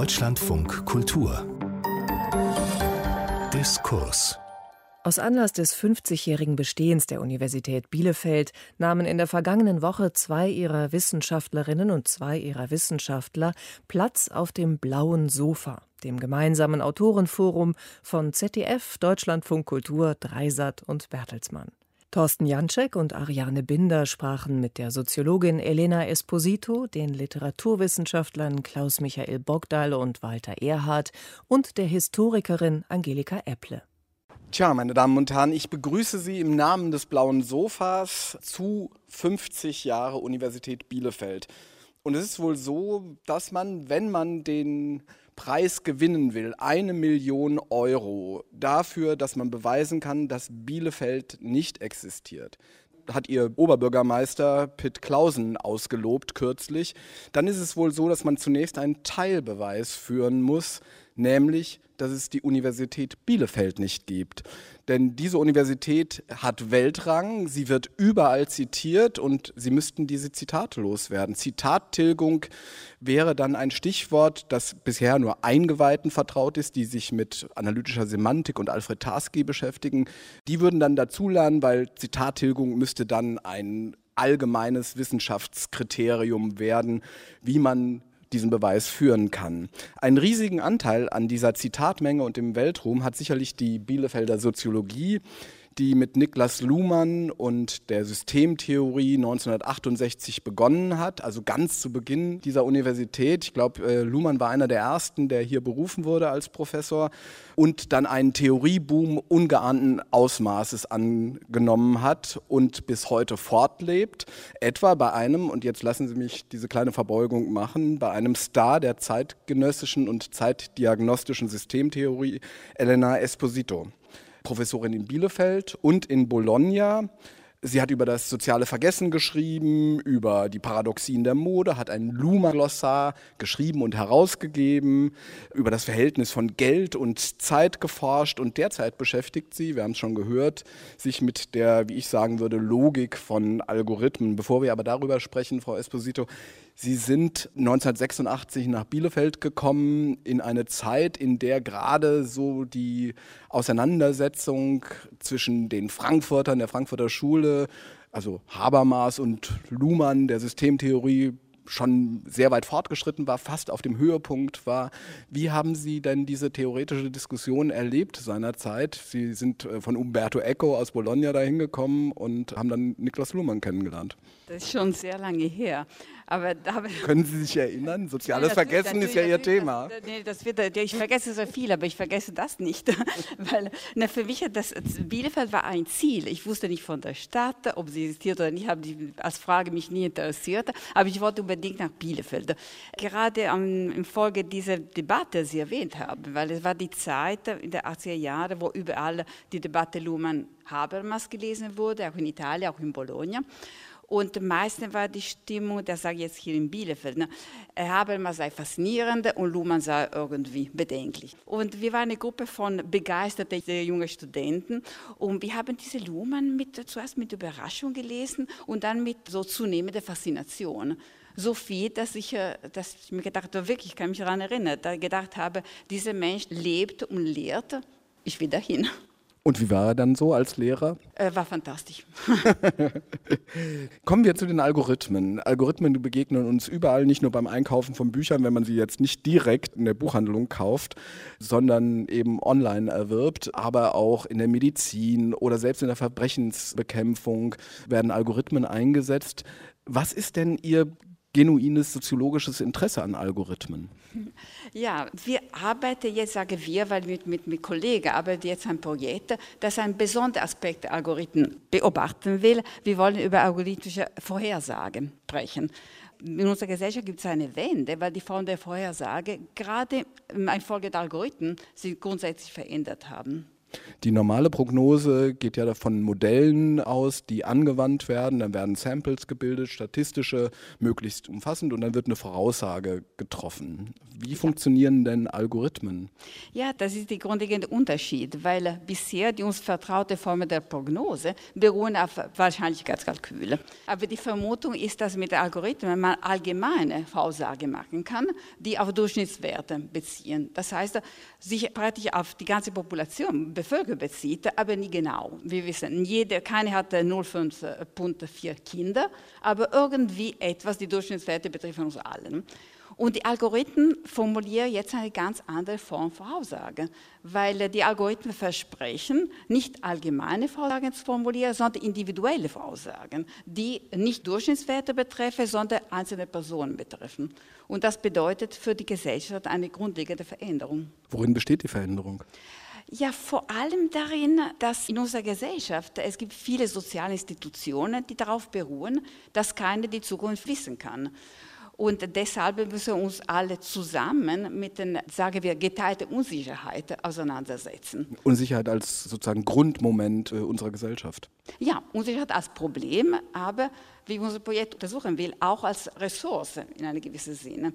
Deutschlandfunk Kultur Diskurs aus Anlass des 50-jährigen Bestehens der Universität Bielefeld nahmen in der vergangenen Woche zwei ihrer Wissenschaftlerinnen und zwei ihrer Wissenschaftler Platz auf dem blauen Sofa, dem gemeinsamen Autorenforum von ZDF, Deutschlandfunk Kultur, Dreisat und Bertelsmann. Thorsten Janczek und Ariane Binder sprachen mit der Soziologin Elena Esposito, den Literaturwissenschaftlern Klaus Michael Bogdal und Walter Erhard und der Historikerin Angelika Epple. Tja, meine Damen und Herren, ich begrüße Sie im Namen des Blauen Sofas zu 50 Jahre Universität Bielefeld. Und es ist wohl so, dass man, wenn man den Preis gewinnen will, eine Million Euro dafür, dass man beweisen kann, dass Bielefeld nicht existiert, hat ihr Oberbürgermeister Pitt Clausen ausgelobt kürzlich, dann ist es wohl so, dass man zunächst einen Teilbeweis führen muss, nämlich dass es die Universität Bielefeld nicht gibt. Denn diese Universität hat Weltrang, sie wird überall zitiert und sie müssten diese Zitate loswerden. Zitattilgung wäre dann ein Stichwort, das bisher nur Eingeweihten vertraut ist, die sich mit analytischer Semantik und Alfred Tarski beschäftigen. Die würden dann dazulernen, weil Zitattilgung müsste dann ein allgemeines Wissenschaftskriterium werden, wie man diesen Beweis führen kann. Einen riesigen Anteil an dieser Zitatmenge und dem Weltruhm hat sicherlich die Bielefelder Soziologie, die mit Niklas Luhmann und der Systemtheorie 1968 begonnen hat, also ganz zu Beginn dieser Universität. Ich glaube, äh, Luhmann war einer der ersten, der hier berufen wurde als Professor und dann einen Theorieboom ungeahnten Ausmaßes angenommen hat und bis heute fortlebt. Etwa bei einem, und jetzt lassen Sie mich diese kleine Verbeugung machen, bei einem Star der zeitgenössischen und zeitdiagnostischen Systemtheorie, Elena Esposito. Professorin in Bielefeld und in Bologna. Sie hat über das soziale Vergessen geschrieben, über die Paradoxien der Mode, hat ein Luma-Glossar geschrieben und herausgegeben, über das Verhältnis von Geld und Zeit geforscht und derzeit beschäftigt sie, wir haben es schon gehört, sich mit der, wie ich sagen würde, Logik von Algorithmen. Bevor wir aber darüber sprechen, Frau Esposito, Sie sind 1986 nach Bielefeld gekommen, in eine Zeit, in der gerade so die Auseinandersetzung zwischen den Frankfurtern, der Frankfurter Schule, also Habermas und Luhmann, der Systemtheorie, schon sehr weit fortgeschritten war, fast auf dem Höhepunkt war. Wie haben Sie denn diese theoretische Diskussion erlebt seinerzeit? Sie sind äh, von Umberto Eco aus Bologna dahin gekommen und haben dann Niklas Luhmann kennengelernt. Das ist schon sehr lange her. Aber, Können Sie sich erinnern? Soziales ja, Vergessen ist ja Ihr Thema. Das, nee, das wird, ich vergesse so viel, aber ich vergesse das nicht. Weil na, für mich das Bielefeld war ein Ziel. Ich wusste nicht von der Stadt, ob sie existiert oder nicht, habe die als Frage mich nie interessiert. Aber ich wollte unbedingt nach Bielefeld. Gerade am, in Folge dieser Debatte, die Sie erwähnt haben, weil es war die Zeit in den 80er Jahren, wo überall die Debatte Luhmann-Habermas gelesen wurde, auch in Italien, auch in Bologna. Und meistens war die Stimmung, das sage ich jetzt hier in Bielefeld, ne, Habermas sei faszinierend und Luhmann sei irgendwie bedenklich. Und wir waren eine Gruppe von begeisterten jungen Studenten und wir haben diese Luhmann mit, zuerst mit Überraschung gelesen und dann mit so zunehmender Faszination so viel, dass ich, äh, dass ich mir gedacht habe, wirklich, ich kann mich daran erinnern, da gedacht habe, dieser Mensch lebt und lehrt, ich will dahin. Und wie war er dann so als Lehrer? Äh, war fantastisch. Kommen wir zu den Algorithmen. Algorithmen begegnen uns überall, nicht nur beim Einkaufen von Büchern, wenn man sie jetzt nicht direkt in der Buchhandlung kauft, sondern eben online erwirbt, aber auch in der Medizin oder selbst in der Verbrechensbekämpfung werden Algorithmen eingesetzt. Was ist denn Ihr genuines soziologisches Interesse an Algorithmen? Ja, wir arbeiten jetzt, sage wir, weil mit, mit, mit Kollegen arbeiten jetzt ein Projekt, das einen besonderen Aspekt der Algorithmen beobachten will. Wir wollen über algorithmische Vorhersagen sprechen. In unserer Gesellschaft gibt es eine Wende, weil die Form der Vorhersage gerade infolge der Algorithmen sich grundsätzlich verändert haben. Die normale Prognose geht ja von Modellen aus, die angewandt werden. Dann werden Samples gebildet, statistische, möglichst umfassend, und dann wird eine Voraussage getroffen. Wie funktionieren denn Algorithmen? Ja, das ist der grundlegende Unterschied, weil bisher die uns vertraute Formen der Prognose beruhen auf Wahrscheinlichkeitskalküle. Aber die Vermutung ist, dass mit Algorithmen man allgemeine Voraussage machen kann, die auf Durchschnittswerte beziehen. Das heißt, sich praktisch auf die ganze Population, Bevölkerung bezieht, aber nie genau. Wir wissen, jeder, keine hat 0,5.4 Kinder, aber irgendwie etwas, die Durchschnittswerte betreffen uns allen. Und die Algorithmen formulieren jetzt eine ganz andere Form von Aussage, weil die Algorithmen versprechen, nicht allgemeine Voraussagen zu formulieren, sondern individuelle Voraussagen, die nicht Durchschnittswerte betreffen, sondern einzelne Personen betreffen. Und das bedeutet für die Gesellschaft eine grundlegende Veränderung. Worin besteht die Veränderung? Ja, vor allem darin, dass in unserer Gesellschaft es gibt viele soziale Institutionen, die darauf beruhen, dass keiner die Zukunft wissen kann. Und deshalb müssen wir uns alle zusammen mit den, sagen wir, geteilten Unsicherheit auseinandersetzen. Unsicherheit als sozusagen Grundmoment äh, unserer Gesellschaft. Ja, Unsicherheit als Problem, aber wie unser Projekt untersuchen will, auch als Ressource in einem gewissen Sinne.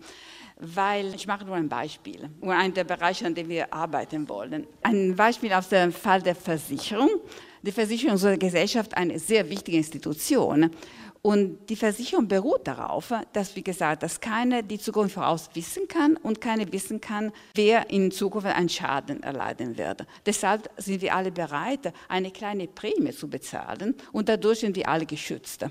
Weil, ich mache nur ein Beispiel, nur einen der Bereiche, an dem wir arbeiten wollen. Ein Beispiel aus dem Fall der Versicherung. Die Versicherung ist unserer Gesellschaft eine sehr wichtige Institution. Und die Versicherung beruht darauf, dass, wie gesagt, dass keiner die Zukunft voraus wissen kann und keiner wissen kann, wer in Zukunft einen Schaden erleiden wird. Deshalb sind wir alle bereit, eine kleine Prämie zu bezahlen und dadurch sind wir alle geschützt.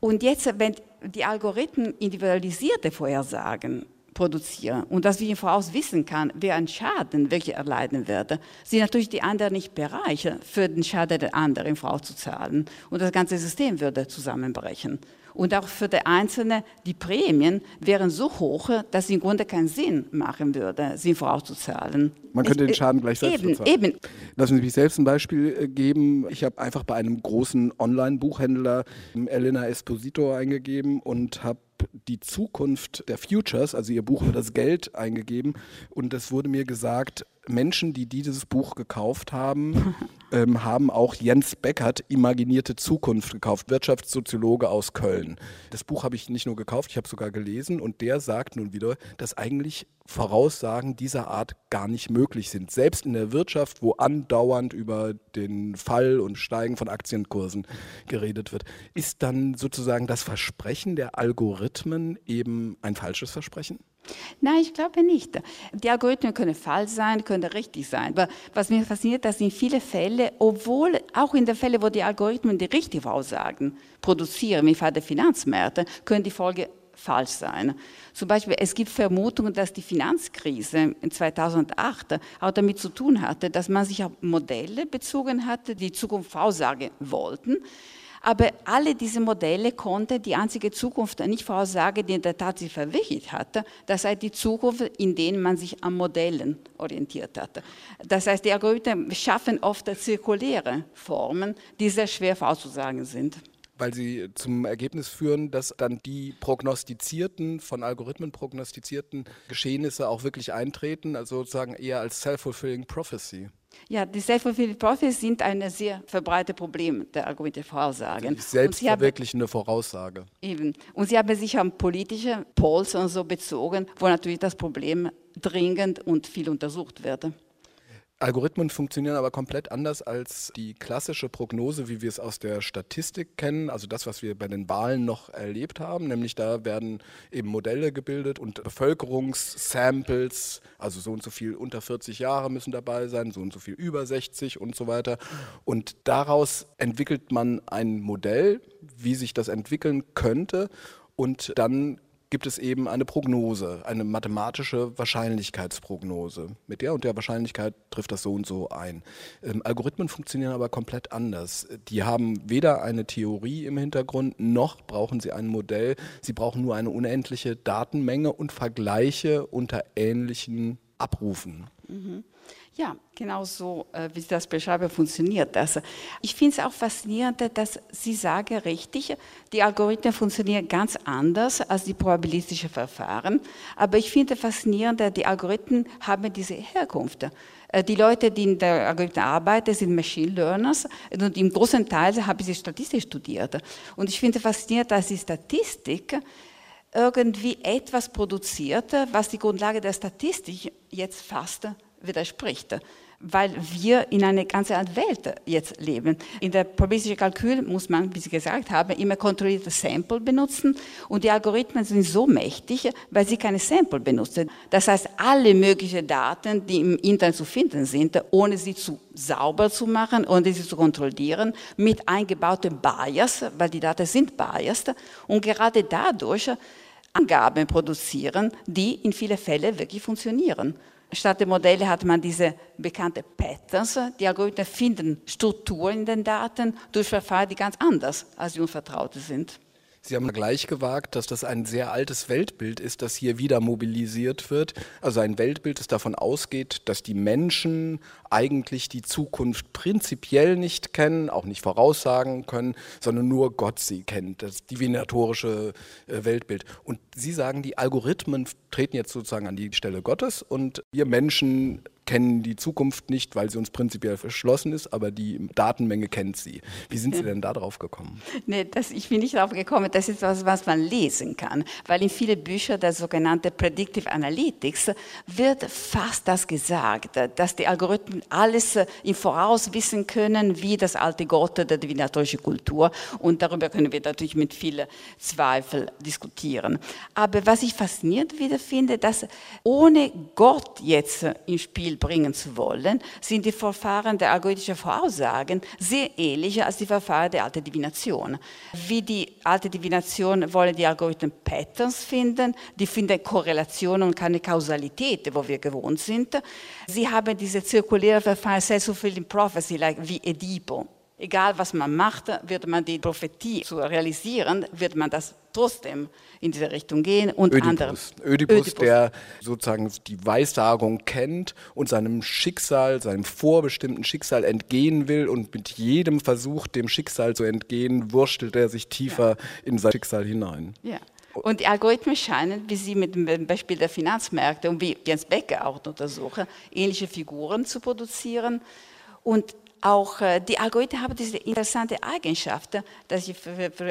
Und jetzt, wenn die Algorithmen individualisierte Vorhersagen produzieren und dass wir voraus wissen kann, wer einen Schaden wirklich erleiden wird, sind natürlich die anderen nicht bereit, für den Schaden der anderen zahlen. Und das ganze System würde zusammenbrechen. Und auch für die Einzelne, die Prämien wären so hoch, dass es im Grunde keinen Sinn machen würde, sie vorauszuzahlen. Man könnte den Schaden gleich selbst eben, bezahlen. Eben. Lassen Sie mich selbst ein Beispiel äh, geben. Ich habe einfach bei einem großen Online-Buchhändler Elena Esposito eingegeben und habe die Zukunft der Futures, also ihr Buch über das Geld eingegeben. Und es wurde mir gesagt, Menschen, die dieses Buch gekauft haben, ähm, haben auch Jens Beckert Imaginierte Zukunft gekauft, Wirtschaftssoziologe aus Köln. Das Buch habe ich nicht nur gekauft, ich habe sogar gelesen und der sagt nun wieder, dass eigentlich Voraussagen dieser Art gar nicht möglich sind. Selbst in der Wirtschaft, wo andauernd über den Fall und Steigen von Aktienkursen geredet wird, ist dann sozusagen das Versprechen der Algorithmen eben ein falsches Versprechen? Nein, ich glaube nicht. Die Algorithmen können falsch sein, können richtig sein. Aber was mir fasziniert, dass in vielen Fällen, obwohl auch in den Fällen, wo die Algorithmen die richtigen Aussagen produzieren, wie Fall der Finanzmärkte, können die Folge falsch sein. Zum Beispiel, es gibt Vermutungen, dass die Finanzkrise in 2008 auch damit zu tun hatte, dass man sich auf Modelle bezogen hatte, die Zukunft voraussagen wollten. Aber alle diese Modelle konnten die einzige Zukunft nicht voraussagen, die in der Tat sich verwirklicht hatte. Das heißt, die Zukunft, in der man sich an Modellen orientiert hat. Das heißt, die Algorithmen schaffen oft zirkuläre Formen, die sehr schwer vorauszusagen sind weil sie zum Ergebnis führen, dass dann die prognostizierten, von Algorithmen prognostizierten Geschehnisse auch wirklich eintreten, also sozusagen eher als self-fulfilling prophecy. Ja, die Self-Fulfilling Prophecies sind ein sehr verbreitetes Problem der argumentierten Voraussagen. Selbstverwirklichende Voraussage. Eben. Und sie haben sich an politische Polls und so bezogen, wo natürlich das Problem dringend und viel untersucht wird. Algorithmen funktionieren aber komplett anders als die klassische Prognose, wie wir es aus der Statistik kennen, also das, was wir bei den Wahlen noch erlebt haben, nämlich da werden eben Modelle gebildet und Bevölkerungssamples, also so und so viel unter 40 Jahre müssen dabei sein, so und so viel über 60 und so weiter. Und daraus entwickelt man ein Modell, wie sich das entwickeln könnte und dann gibt es eben eine Prognose, eine mathematische Wahrscheinlichkeitsprognose. Mit der und der Wahrscheinlichkeit trifft das so und so ein. Ähm, Algorithmen funktionieren aber komplett anders. Die haben weder eine Theorie im Hintergrund, noch brauchen sie ein Modell. Sie brauchen nur eine unendliche Datenmenge und Vergleiche unter ähnlichen Abrufen. Mhm. Ja, genau so, äh, wie Sie das beschreiben, funktioniert das. Ich finde es auch faszinierend, dass Sie sagen richtig, die Algorithmen funktionieren ganz anders als die probabilistischen Verfahren. Aber ich finde faszinierend, die Algorithmen haben diese Herkunft. Äh, die Leute, die in der Algorithmen arbeiten, sind Machine Learners und im großen Teil haben sie Statistik studiert. Und ich finde faszinierend, dass die Statistik irgendwie etwas produziert, was die Grundlage der Statistik jetzt fast widerspricht weil wir in einer ganz anderen Welt jetzt leben. In der probabilistischen Kalkül muss man, wie Sie gesagt haben, immer kontrollierte Sample benutzen und die Algorithmen sind so mächtig, weil sie keine Sample benutzen. Das heißt, alle möglichen Daten, die im Internet zu finden sind, ohne sie zu sauber zu machen, ohne sie zu kontrollieren, mit eingebautem Bias, weil die Daten sind biased und gerade dadurch Angaben produzieren, die in vielen Fällen wirklich funktionieren. Statt der Modelle hat man diese bekannte Patterns. Die Algorithmen finden Strukturen in den Daten durch Verfahren, die ganz anders als die unvertraute sind. Sie haben gleich gewagt, dass das ein sehr altes Weltbild ist, das hier wieder mobilisiert wird. Also ein Weltbild, das davon ausgeht, dass die Menschen eigentlich die Zukunft prinzipiell nicht kennen, auch nicht voraussagen können, sondern nur Gott sie kennt, das divinatorische äh, Weltbild. Und Sie sagen, die Algorithmen treten jetzt sozusagen an die Stelle Gottes und wir Menschen kennen die Zukunft nicht, weil sie uns prinzipiell verschlossen ist, aber die Datenmenge kennt sie. Wie sind Sie denn da drauf gekommen? Nee, das, ich bin nicht drauf gekommen. Das ist etwas, was man lesen kann, weil in vielen Büchern der sogenannte Predictive Analytics wird fast das gesagt, dass die Algorithmen alles im Voraus wissen können, wie das alte Gott der divinatorische Kultur. Und darüber können wir natürlich mit vielen Zweifeln diskutieren. Aber was ich faszinierend wieder finde, dass ohne Gott jetzt im Spiel bringen zu wollen, sind die Verfahren der algorithmischen Voraussagen sehr ähnlich als die Verfahren der alten Divination. Wie die alte Divination wollen die Algorithmen Patterns finden, die finden Korrelationen und keine Kausalität, wo wir gewohnt sind. Sie haben diese zirkulären Verfahren, self-fulfilling prophecy, like wie Edipo. Egal was man macht, wird man die Prophetie zu realisieren, wird man das trotzdem in diese Richtung gehen und Ödipus. andere. Ödipus, Ödipus, der sozusagen die Weissagung kennt und seinem Schicksal, seinem vorbestimmten Schicksal entgehen will und mit jedem Versuch, dem Schicksal zu entgehen, wurstelt er sich tiefer ja. in sein Schicksal hinein. Ja. Und die Algorithmen scheinen, wie Sie mit dem Beispiel der Finanzmärkte und wie Jens Becker auch untersuchen, ähnliche Figuren zu produzieren. Und auch äh, die Algorithmen haben diese interessante Eigenschaft, dass ich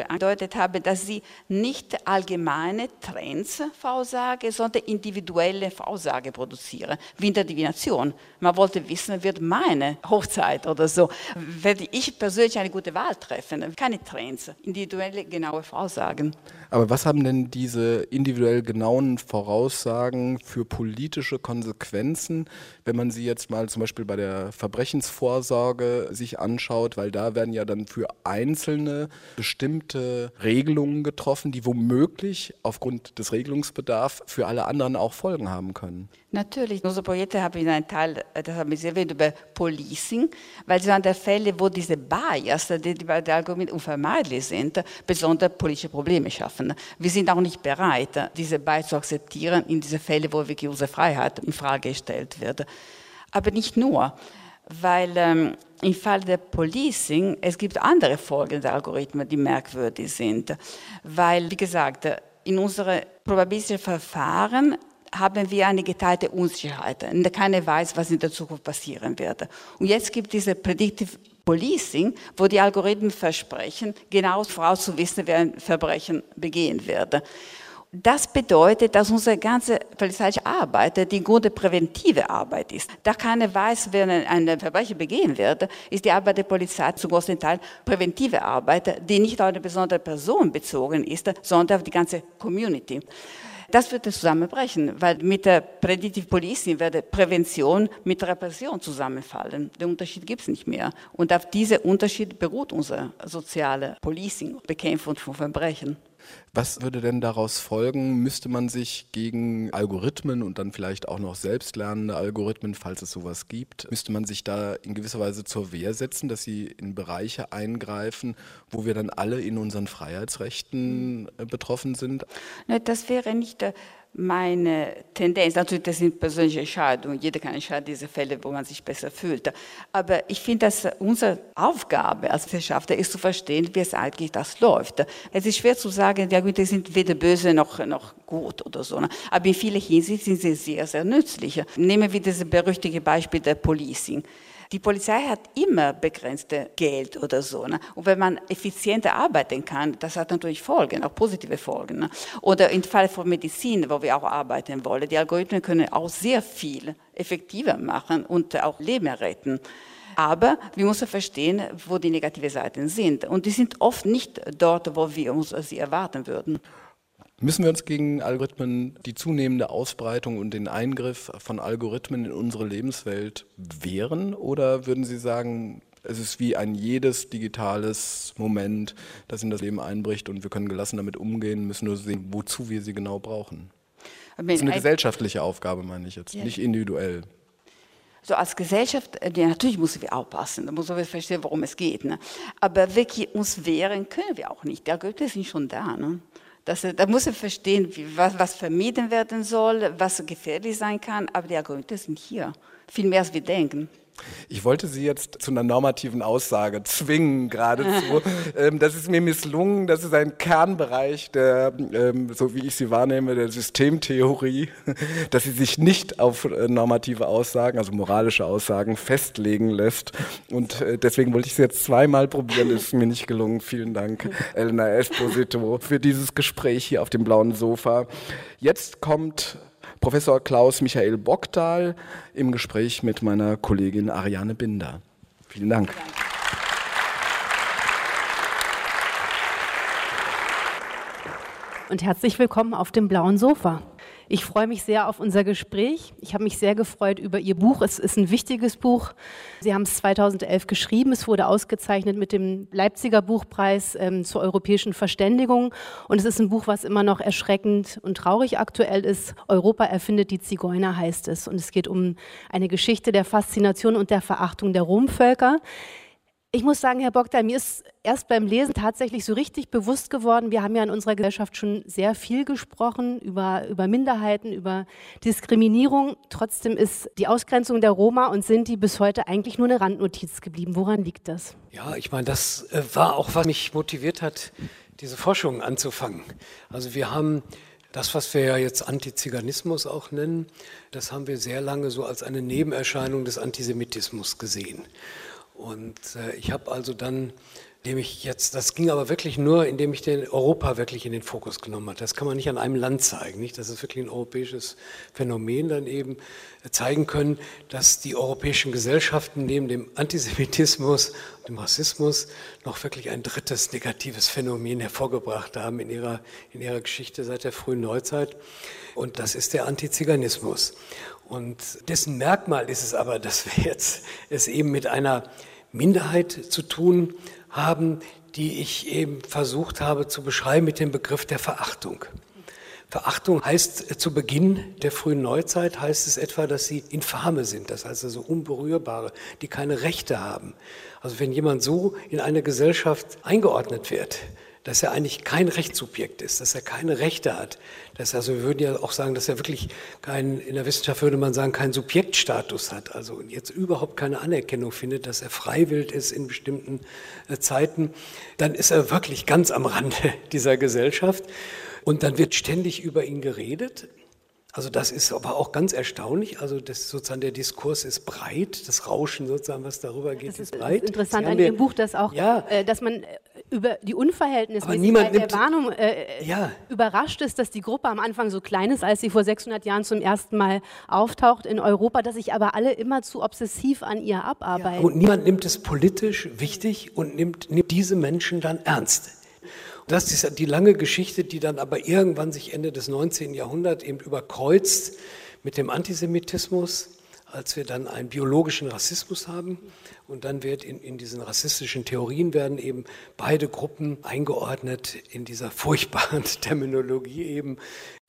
angedeutet habe, dass sie nicht allgemeine Trends Voraussage, sondern individuelle Voraussage produzieren, wie in der Divination. Man wollte wissen, wird meine Hochzeit oder so, werde ich persönlich eine gute Wahl treffen. Keine Trends, individuelle genaue Voraussagen. Aber was haben denn diese individuell genauen Voraussagen für politische Konsequenzen, wenn man sie jetzt mal zum Beispiel bei der Verbrechensvorsorge Vorlage sich anschaut, weil da werden ja dann für Einzelne bestimmte Regelungen getroffen, die womöglich aufgrund des Regelungsbedarfs für alle anderen auch Folgen haben können. Natürlich, unsere Projekte haben einen Teil, äh, das haben Sie erwähnt, über Policing, weil es waren der Fälle, wo diese Bias, die bei der Algorithmen unvermeidlich sind, besonders politische Probleme schaffen. Wir sind auch nicht bereit, diese Bias zu akzeptieren in diese Fälle, wo wirklich unsere Freiheit in Frage gestellt wird. Aber nicht nur weil ähm, im Fall der Policing, es gibt andere Folgen der Algorithmen, die merkwürdig sind, weil, wie gesagt, in unseren probabilistischen Verfahren haben wir eine geteilte Unsicherheit. Keiner weiß, was in der Zukunft passieren wird. Und jetzt gibt es diese Predictive Policing, wo die Algorithmen versprechen, genau vorauszuwissen, wer ein Verbrechen begehen wird. Das bedeutet, dass unsere ganze polizeiliche Arbeit die gute präventive Arbeit ist. Da keiner weiß, wer ein Verbrechen begehen wird, ist die Arbeit der Polizei zu großen Teil präventive Arbeit, die nicht auf eine besondere Person bezogen ist, sondern auf die ganze Community. Das würde zusammenbrechen, weil mit der Predictive Policing würde Prävention mit Repression zusammenfallen. Den Unterschied gibt es nicht mehr. Und auf diesen Unterschied beruht unser soziale Policing, Bekämpfung von Verbrechen. Was würde denn daraus folgen? Müsste man sich gegen Algorithmen und dann vielleicht auch noch selbstlernende Algorithmen, falls es sowas gibt, müsste man sich da in gewisser Weise zur Wehr setzen, dass sie in Bereiche eingreifen, wo wir dann alle in unseren Freiheitsrechten äh, betroffen sind? Das wäre nicht meine Tendenz, natürlich, das sind persönliche Entscheidungen, jeder kann entscheiden diese Fälle, wo man sich besser fühlt. Aber ich finde, dass unsere Aufgabe als Wissenschaftler ist zu verstehen, wie es eigentlich das läuft. Es ist schwer zu sagen, ja gut, die sind weder böse noch, noch gut oder so. Ne? Aber in vielen Hinsicht sind sie sehr, sehr nützlich. Nehmen wir das berüchtigte Beispiel der Policing. Die Polizei hat immer begrenzte Geld oder so. Ne? Und wenn man effizienter arbeiten kann, das hat natürlich Folgen, auch positive Folgen. Ne? Oder im Fall von Medizin, wo wir auch arbeiten wollen, die Algorithmen können auch sehr viel effektiver machen und auch Leben retten. Aber wir müssen verstehen, wo die negativen Seiten sind. Und die sind oft nicht dort, wo wir uns sie erwarten würden. Müssen wir uns gegen Algorithmen, die zunehmende Ausbreitung und den Eingriff von Algorithmen in unsere Lebenswelt wehren? Oder würden Sie sagen, es ist wie ein jedes digitales Moment, das in das Leben einbricht und wir können gelassen damit umgehen, müssen nur sehen, wozu wir sie genau brauchen? Das ist eine gesellschaftliche Aufgabe, meine ich jetzt, nicht individuell. So als Gesellschaft, äh, ja, natürlich müssen wir aufpassen, da müssen wir verstehen, worum es geht. Ne? Aber wirklich uns wehren können wir auch nicht. Die Algorithmen sind schon da. Ne? Das, da muss er verstehen, wie, was, was, vermieden werden soll, was gefährlich sein kann, aber die Argumente sind hier, viel mehr als wir denken. Ich wollte Sie jetzt zu einer normativen Aussage zwingen, geradezu. ähm, das ist mir misslungen. Das ist ein Kernbereich der, ähm, so wie ich sie wahrnehme, der Systemtheorie, dass sie sich nicht auf äh, normative Aussagen, also moralische Aussagen, festlegen lässt. Und äh, deswegen wollte ich es jetzt zweimal probieren. Das ist mir nicht gelungen. Vielen Dank, Elena Esposito, für dieses Gespräch hier auf dem blauen Sofa. Jetzt kommt Professor Klaus Michael Bockdahl im Gespräch mit meiner Kollegin Ariane Binder. Vielen Dank. Und herzlich willkommen auf dem blauen Sofa. Ich freue mich sehr auf unser Gespräch. Ich habe mich sehr gefreut über Ihr Buch. Es ist ein wichtiges Buch. Sie haben es 2011 geschrieben. Es wurde ausgezeichnet mit dem Leipziger Buchpreis ähm, zur europäischen Verständigung. Und es ist ein Buch, was immer noch erschreckend und traurig aktuell ist. Europa erfindet die Zigeuner heißt es. Und es geht um eine Geschichte der Faszination und der Verachtung der Romvölker. Ich muss sagen, Herr Bogdan, mir ist erst beim Lesen tatsächlich so richtig bewusst geworden, wir haben ja in unserer Gesellschaft schon sehr viel gesprochen über, über Minderheiten, über Diskriminierung. Trotzdem ist die Ausgrenzung der Roma und Sinti bis heute eigentlich nur eine Randnotiz geblieben. Woran liegt das? Ja, ich meine, das äh, war auch, was mich motiviert hat, diese Forschung anzufangen. Also wir haben das, was wir ja jetzt Antiziganismus auch nennen, das haben wir sehr lange so als eine Nebenerscheinung des Antisemitismus gesehen. Und äh, ich habe also dann, indem ich jetzt, das ging aber wirklich nur, indem ich den Europa wirklich in den Fokus genommen habe. Das kann man nicht an einem Land zeigen, nicht? Das ist wirklich ein europäisches Phänomen dann eben äh, zeigen können, dass die europäischen Gesellschaften neben dem Antisemitismus dem Rassismus noch wirklich ein drittes negatives Phänomen hervorgebracht haben in ihrer, in ihrer Geschichte seit der frühen Neuzeit. Und das ist der Antiziganismus. Und dessen Merkmal ist es aber, dass wir jetzt es eben mit einer Minderheit zu tun haben, die ich eben versucht habe zu beschreiben mit dem Begriff der Verachtung. Verachtung heißt zu Beginn der frühen Neuzeit heißt es etwa, dass sie infame sind, das heißt also unberührbare, die keine Rechte haben. Also wenn jemand so in eine Gesellschaft eingeordnet wird, dass er eigentlich kein Rechtssubjekt ist, dass er keine Rechte hat. Dass also wir würden ja auch sagen, dass er wirklich kein, in der Wissenschaft würde man sagen, keinen Subjektstatus hat, also jetzt überhaupt keine Anerkennung findet, dass er freiwillig ist in bestimmten äh, Zeiten, dann ist er wirklich ganz am Rande dieser Gesellschaft. Und dann wird ständig über ihn geredet. Also das ist aber auch ganz erstaunlich. Also das sozusagen der Diskurs ist breit, das Rauschen sozusagen, was darüber geht, das ist, ist breit. Das interessant an Ihrem Buch, dass auch, ja, äh, dass man über die Unverhältnisse bei der Warnung äh, ja. überrascht ist, dass die Gruppe am Anfang so klein ist, als sie vor 600 Jahren zum ersten Mal auftaucht in Europa, dass sich aber alle immer zu obsessiv an ihr abarbeiten. Ja, und niemand nimmt es politisch wichtig und nimmt, nimmt diese Menschen dann ernst. Das ist die lange Geschichte, die dann aber irgendwann sich Ende des 19. Jahrhunderts eben überkreuzt mit dem Antisemitismus, als wir dann einen biologischen Rassismus haben. Und dann wird in, in diesen rassistischen Theorien werden eben beide Gruppen eingeordnet in dieser furchtbaren Terminologie eben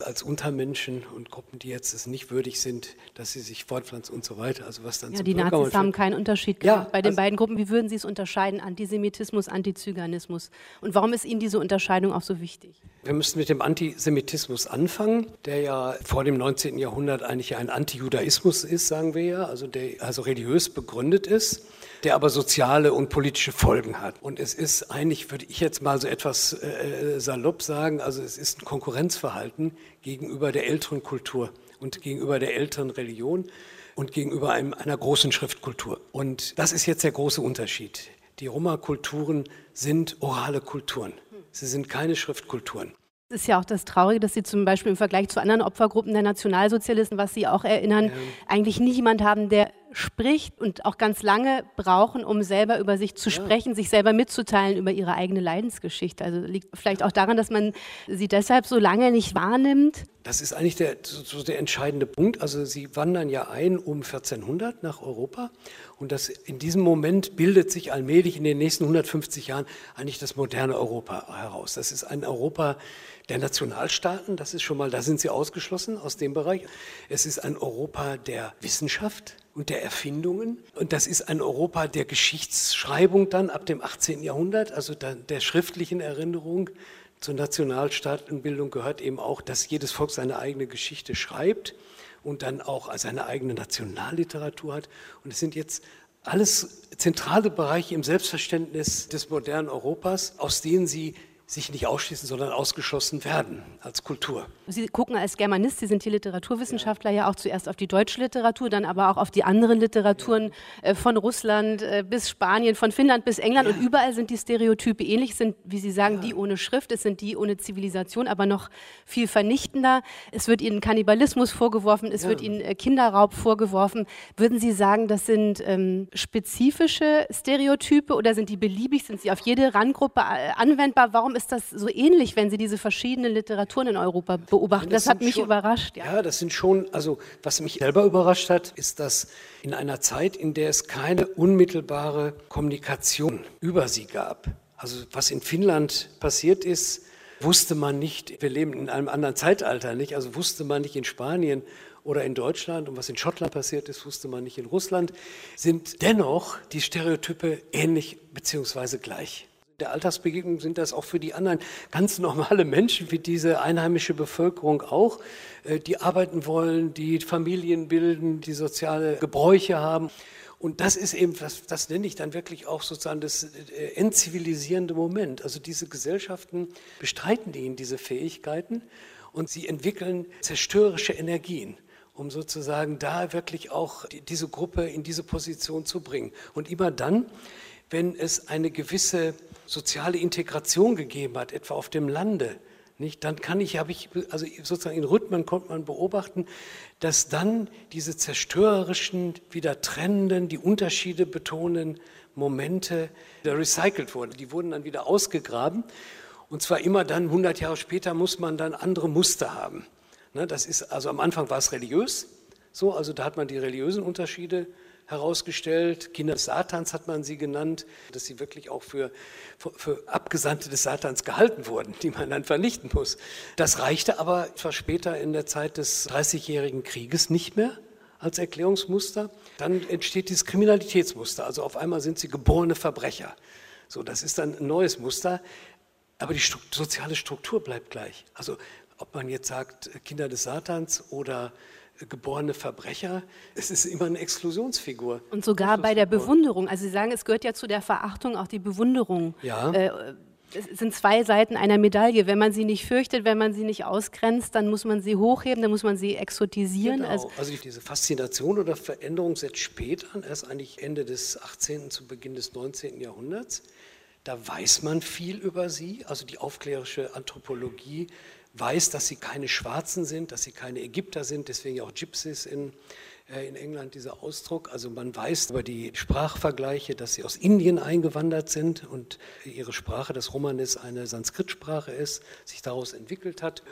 als Untermenschen und Gruppen, die jetzt es nicht würdig sind, dass sie sich fortpflanzen und so weiter. Also was dann ja, die Nazis haben keinen Unterschied gemacht ja, bei den also beiden Gruppen. Wie würden Sie es unterscheiden? Antisemitismus, Antizyganismus. Und warum ist Ihnen diese Unterscheidung auch so wichtig? Wir müssen mit dem Antisemitismus anfangen, der ja vor dem 19. Jahrhundert eigentlich ein Antijudaismus ist, sagen wir ja, also der also religiös begründet ist der aber soziale und politische Folgen hat. Und es ist eigentlich, würde ich jetzt mal so etwas äh, salopp sagen, also es ist ein Konkurrenzverhalten gegenüber der älteren Kultur und gegenüber der älteren Religion und gegenüber einem, einer großen Schriftkultur. Und das ist jetzt der große Unterschied. Die Roma-Kulturen sind orale Kulturen. Sie sind keine Schriftkulturen. Es ist ja auch das Traurige, dass Sie zum Beispiel im Vergleich zu anderen Opfergruppen der Nationalsozialisten, was Sie auch erinnern, ja. eigentlich niemand haben, der spricht und auch ganz lange brauchen, um selber über sich zu ja. sprechen, sich selber mitzuteilen über ihre eigene Leidensgeschichte. Also liegt vielleicht auch daran, dass man sie deshalb so lange nicht wahrnimmt. Das ist eigentlich der, so der entscheidende Punkt. Also sie wandern ja ein um 1400 nach Europa und das, in diesem Moment bildet sich allmählich in den nächsten 150 Jahren eigentlich das moderne Europa heraus. Das ist ein Europa der Nationalstaaten, das ist schon mal, da sind sie ausgeschlossen aus dem Bereich. Es ist ein Europa der Wissenschaft, und der Erfindungen. Und das ist ein Europa der Geschichtsschreibung dann ab dem 18. Jahrhundert, also der schriftlichen Erinnerung. Zur Nationalstaatenbildung gehört eben auch, dass jedes Volk seine eigene Geschichte schreibt und dann auch seine eigene Nationalliteratur hat. Und es sind jetzt alles zentrale Bereiche im Selbstverständnis des modernen Europas, aus denen sie sich nicht ausschließen, sondern ausgeschlossen werden als Kultur. Sie gucken als Germanist, Sie sind hier Literaturwissenschaftler, ja. ja auch zuerst auf die deutsche Literatur, dann aber auch auf die anderen Literaturen ja. Äh, von Russland äh, bis Spanien, von Finnland bis England ja. und überall sind die Stereotype ähnlich, sind, wie Sie sagen, die ohne Schrift, es sind die ohne Zivilisation, aber noch viel vernichtender. Es wird Ihnen Kannibalismus vorgeworfen, es wird Ihnen äh, Kinderraub vorgeworfen. Würden Sie sagen, das sind ähm, spezifische Stereotype oder sind die beliebig, sind sie auf jede Ranggruppe anwendbar? Warum ist das so ähnlich, wenn Sie diese verschiedenen Literaturen in Europa beobachten? Das, das hat mich schon, überrascht. Ja. ja, das sind schon, also was mich selber überrascht hat, ist, dass in einer Zeit, in der es keine unmittelbare Kommunikation über sie gab, also was in Finnland passiert ist, wusste man nicht, wir leben in einem anderen Zeitalter, nicht? Also wusste man nicht in Spanien oder in Deutschland und was in Schottland passiert ist, wusste man nicht in Russland, sind dennoch die Stereotype ähnlich bzw. gleich der Alltagsbegegnung sind das auch für die anderen ganz normale Menschen, wie diese einheimische Bevölkerung auch, äh, die arbeiten wollen, die Familien bilden, die soziale Gebräuche haben. Und das ist eben, das, das nenne ich dann wirklich auch sozusagen das äh, entzivilisierende Moment. Also diese Gesellschaften bestreiten ihnen diese Fähigkeiten und sie entwickeln zerstörerische Energien um sozusagen da wirklich auch diese Gruppe in diese Position zu bringen. Und immer dann, wenn es eine gewisse soziale Integration gegeben hat, etwa auf dem Lande, nicht, dann kann ich, habe ich, also sozusagen in Rhythmen konnte man beobachten, dass dann diese zerstörerischen, wieder trennenden, die Unterschiede betonenden Momente wieder recycelt wurden. Die wurden dann wieder ausgegraben. Und zwar immer dann, 100 Jahre später, muss man dann andere Muster haben. Ne, das ist, also am Anfang war es religiös, so, also da hat man die religiösen Unterschiede herausgestellt. Kinder des Satans hat man sie genannt, dass sie wirklich auch für, für, Abgesandte des Satans gehalten wurden, die man dann vernichten muss. Das reichte aber etwas später in der Zeit des Dreißigjährigen Krieges nicht mehr als Erklärungsmuster. Dann entsteht dieses Kriminalitätsmuster. Also auf einmal sind sie geborene Verbrecher. So, das ist dann ein neues Muster. Aber die soziale Struktur bleibt gleich. Also ob man jetzt sagt Kinder des Satans oder geborene Verbrecher. Es ist immer eine Exklusionsfigur. Und sogar bei der Bewunderung. Also Sie sagen, es gehört ja zu der Verachtung auch die Bewunderung. Ja. Äh, es sind zwei Seiten einer Medaille. Wenn man sie nicht fürchtet, wenn man sie nicht ausgrenzt, dann muss man sie hochheben, dann muss man sie exotisieren. Genau. Also, also diese Faszination oder Veränderung setzt spät an, erst eigentlich Ende des 18. zu Beginn des 19. Jahrhunderts. Da weiß man viel über sie, also die aufklärische Anthropologie weiß, dass sie keine Schwarzen sind, dass sie keine Ägypter sind, deswegen auch Gypsies in, äh, in England dieser Ausdruck. Also man weiß über die Sprachvergleiche, dass sie aus Indien eingewandert sind und ihre Sprache, das Romanes, eine Sanskrit-Sprache ist, sich daraus entwickelt hat.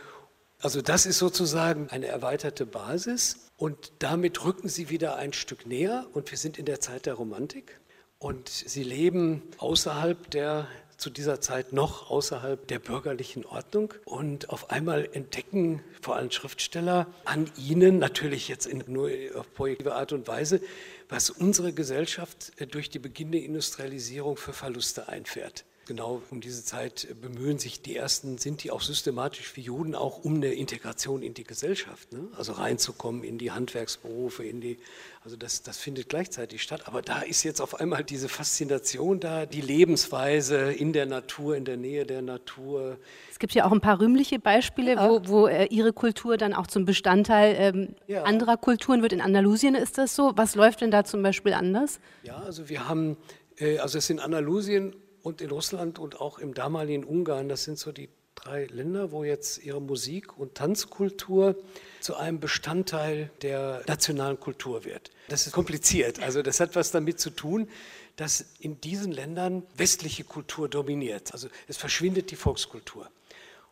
Also das ist sozusagen eine erweiterte Basis und damit rücken sie wieder ein Stück näher und wir sind in der Zeit der Romantik und sie leben außerhalb der zu dieser Zeit noch außerhalb der bürgerlichen Ordnung. Und auf einmal entdecken vor allem Schriftsteller an ihnen, natürlich jetzt in nur auf projektive Art und Weise, was unsere Gesellschaft durch die beginnende Industrialisierung für Verluste einfährt. Genau um diese Zeit bemühen sich die ersten Sinti auch systematisch wie Juden auch um eine Integration in die Gesellschaft. Ne? Also reinzukommen in die Handwerksberufe, in die, also das, das findet gleichzeitig statt. Aber da ist jetzt auf einmal diese Faszination da, die Lebensweise in der Natur, in der Nähe der Natur. Es gibt ja auch ein paar rühmliche Beispiele, ja. wo, wo äh, ihre Kultur dann auch zum Bestandteil ähm, ja. anderer Kulturen wird. In Andalusien ist das so. Was läuft denn da zum Beispiel anders? Ja, also wir haben, äh, also es in Andalusien und in Russland und auch im damaligen Ungarn, das sind so die drei Länder, wo jetzt ihre Musik- und Tanzkultur zu einem Bestandteil der nationalen Kultur wird. Das ist kompliziert. Also das hat was damit zu tun, dass in diesen Ländern westliche Kultur dominiert. Also es verschwindet die Volkskultur.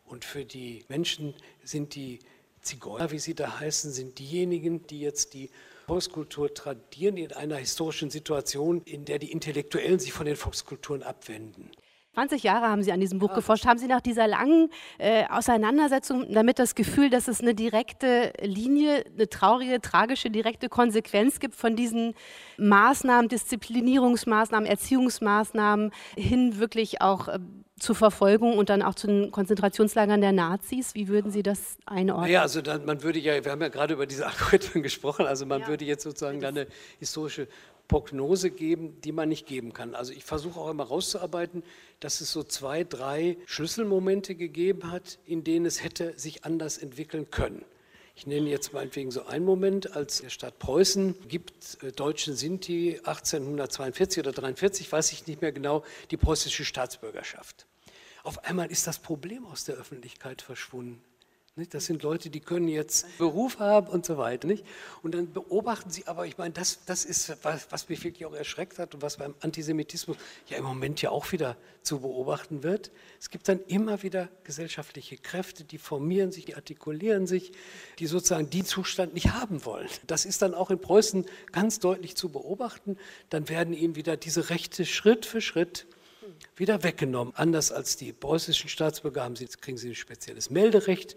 Und für die Menschen sind die Zigeuner, wie sie da heißen, sind diejenigen, die jetzt die Volkskultur tradieren in einer historischen Situation, in der die Intellektuellen sich von den Volkskulturen abwenden. 20 Jahre haben Sie an diesem Buch geforscht. Haben Sie nach dieser langen äh, Auseinandersetzung damit das Gefühl, dass es eine direkte Linie, eine traurige, tragische, direkte Konsequenz gibt von diesen Maßnahmen, Disziplinierungsmaßnahmen, Erziehungsmaßnahmen hin wirklich auch äh, zur Verfolgung und dann auch zu den Konzentrationslagern der Nazis? Wie würden Sie das einordnen? Ja, also dann, man würde ja, wir haben ja gerade über diese Algorithmen gesprochen, also man ja. würde jetzt sozusagen eine historische Prognose geben, die man nicht geben kann. Also ich versuche auch immer rauszuarbeiten, dass es so zwei, drei Schlüsselmomente gegeben hat, in denen es hätte sich anders entwickeln können. Ich nenne jetzt meinetwegen so einen Moment, als der Staat Preußen gibt äh, deutschen Sinti 1842 oder 43, weiß ich nicht mehr genau, die preußische Staatsbürgerschaft. Auf einmal ist das Problem aus der Öffentlichkeit verschwunden. Das sind Leute, die können jetzt Beruf haben und so weiter. Und dann beobachten sie, aber ich meine, das, das ist, was, was mich wirklich auch erschreckt hat und was beim Antisemitismus ja im Moment ja auch wieder zu beobachten wird. Es gibt dann immer wieder gesellschaftliche Kräfte, die formieren sich, die artikulieren sich, die sozusagen den Zustand nicht haben wollen. Das ist dann auch in Preußen ganz deutlich zu beobachten. Dann werden ihnen wieder diese Rechte Schritt für Schritt wieder weggenommen. Anders als die preußischen Staatsbürger haben sie, kriegen sie ein spezielles Melderecht,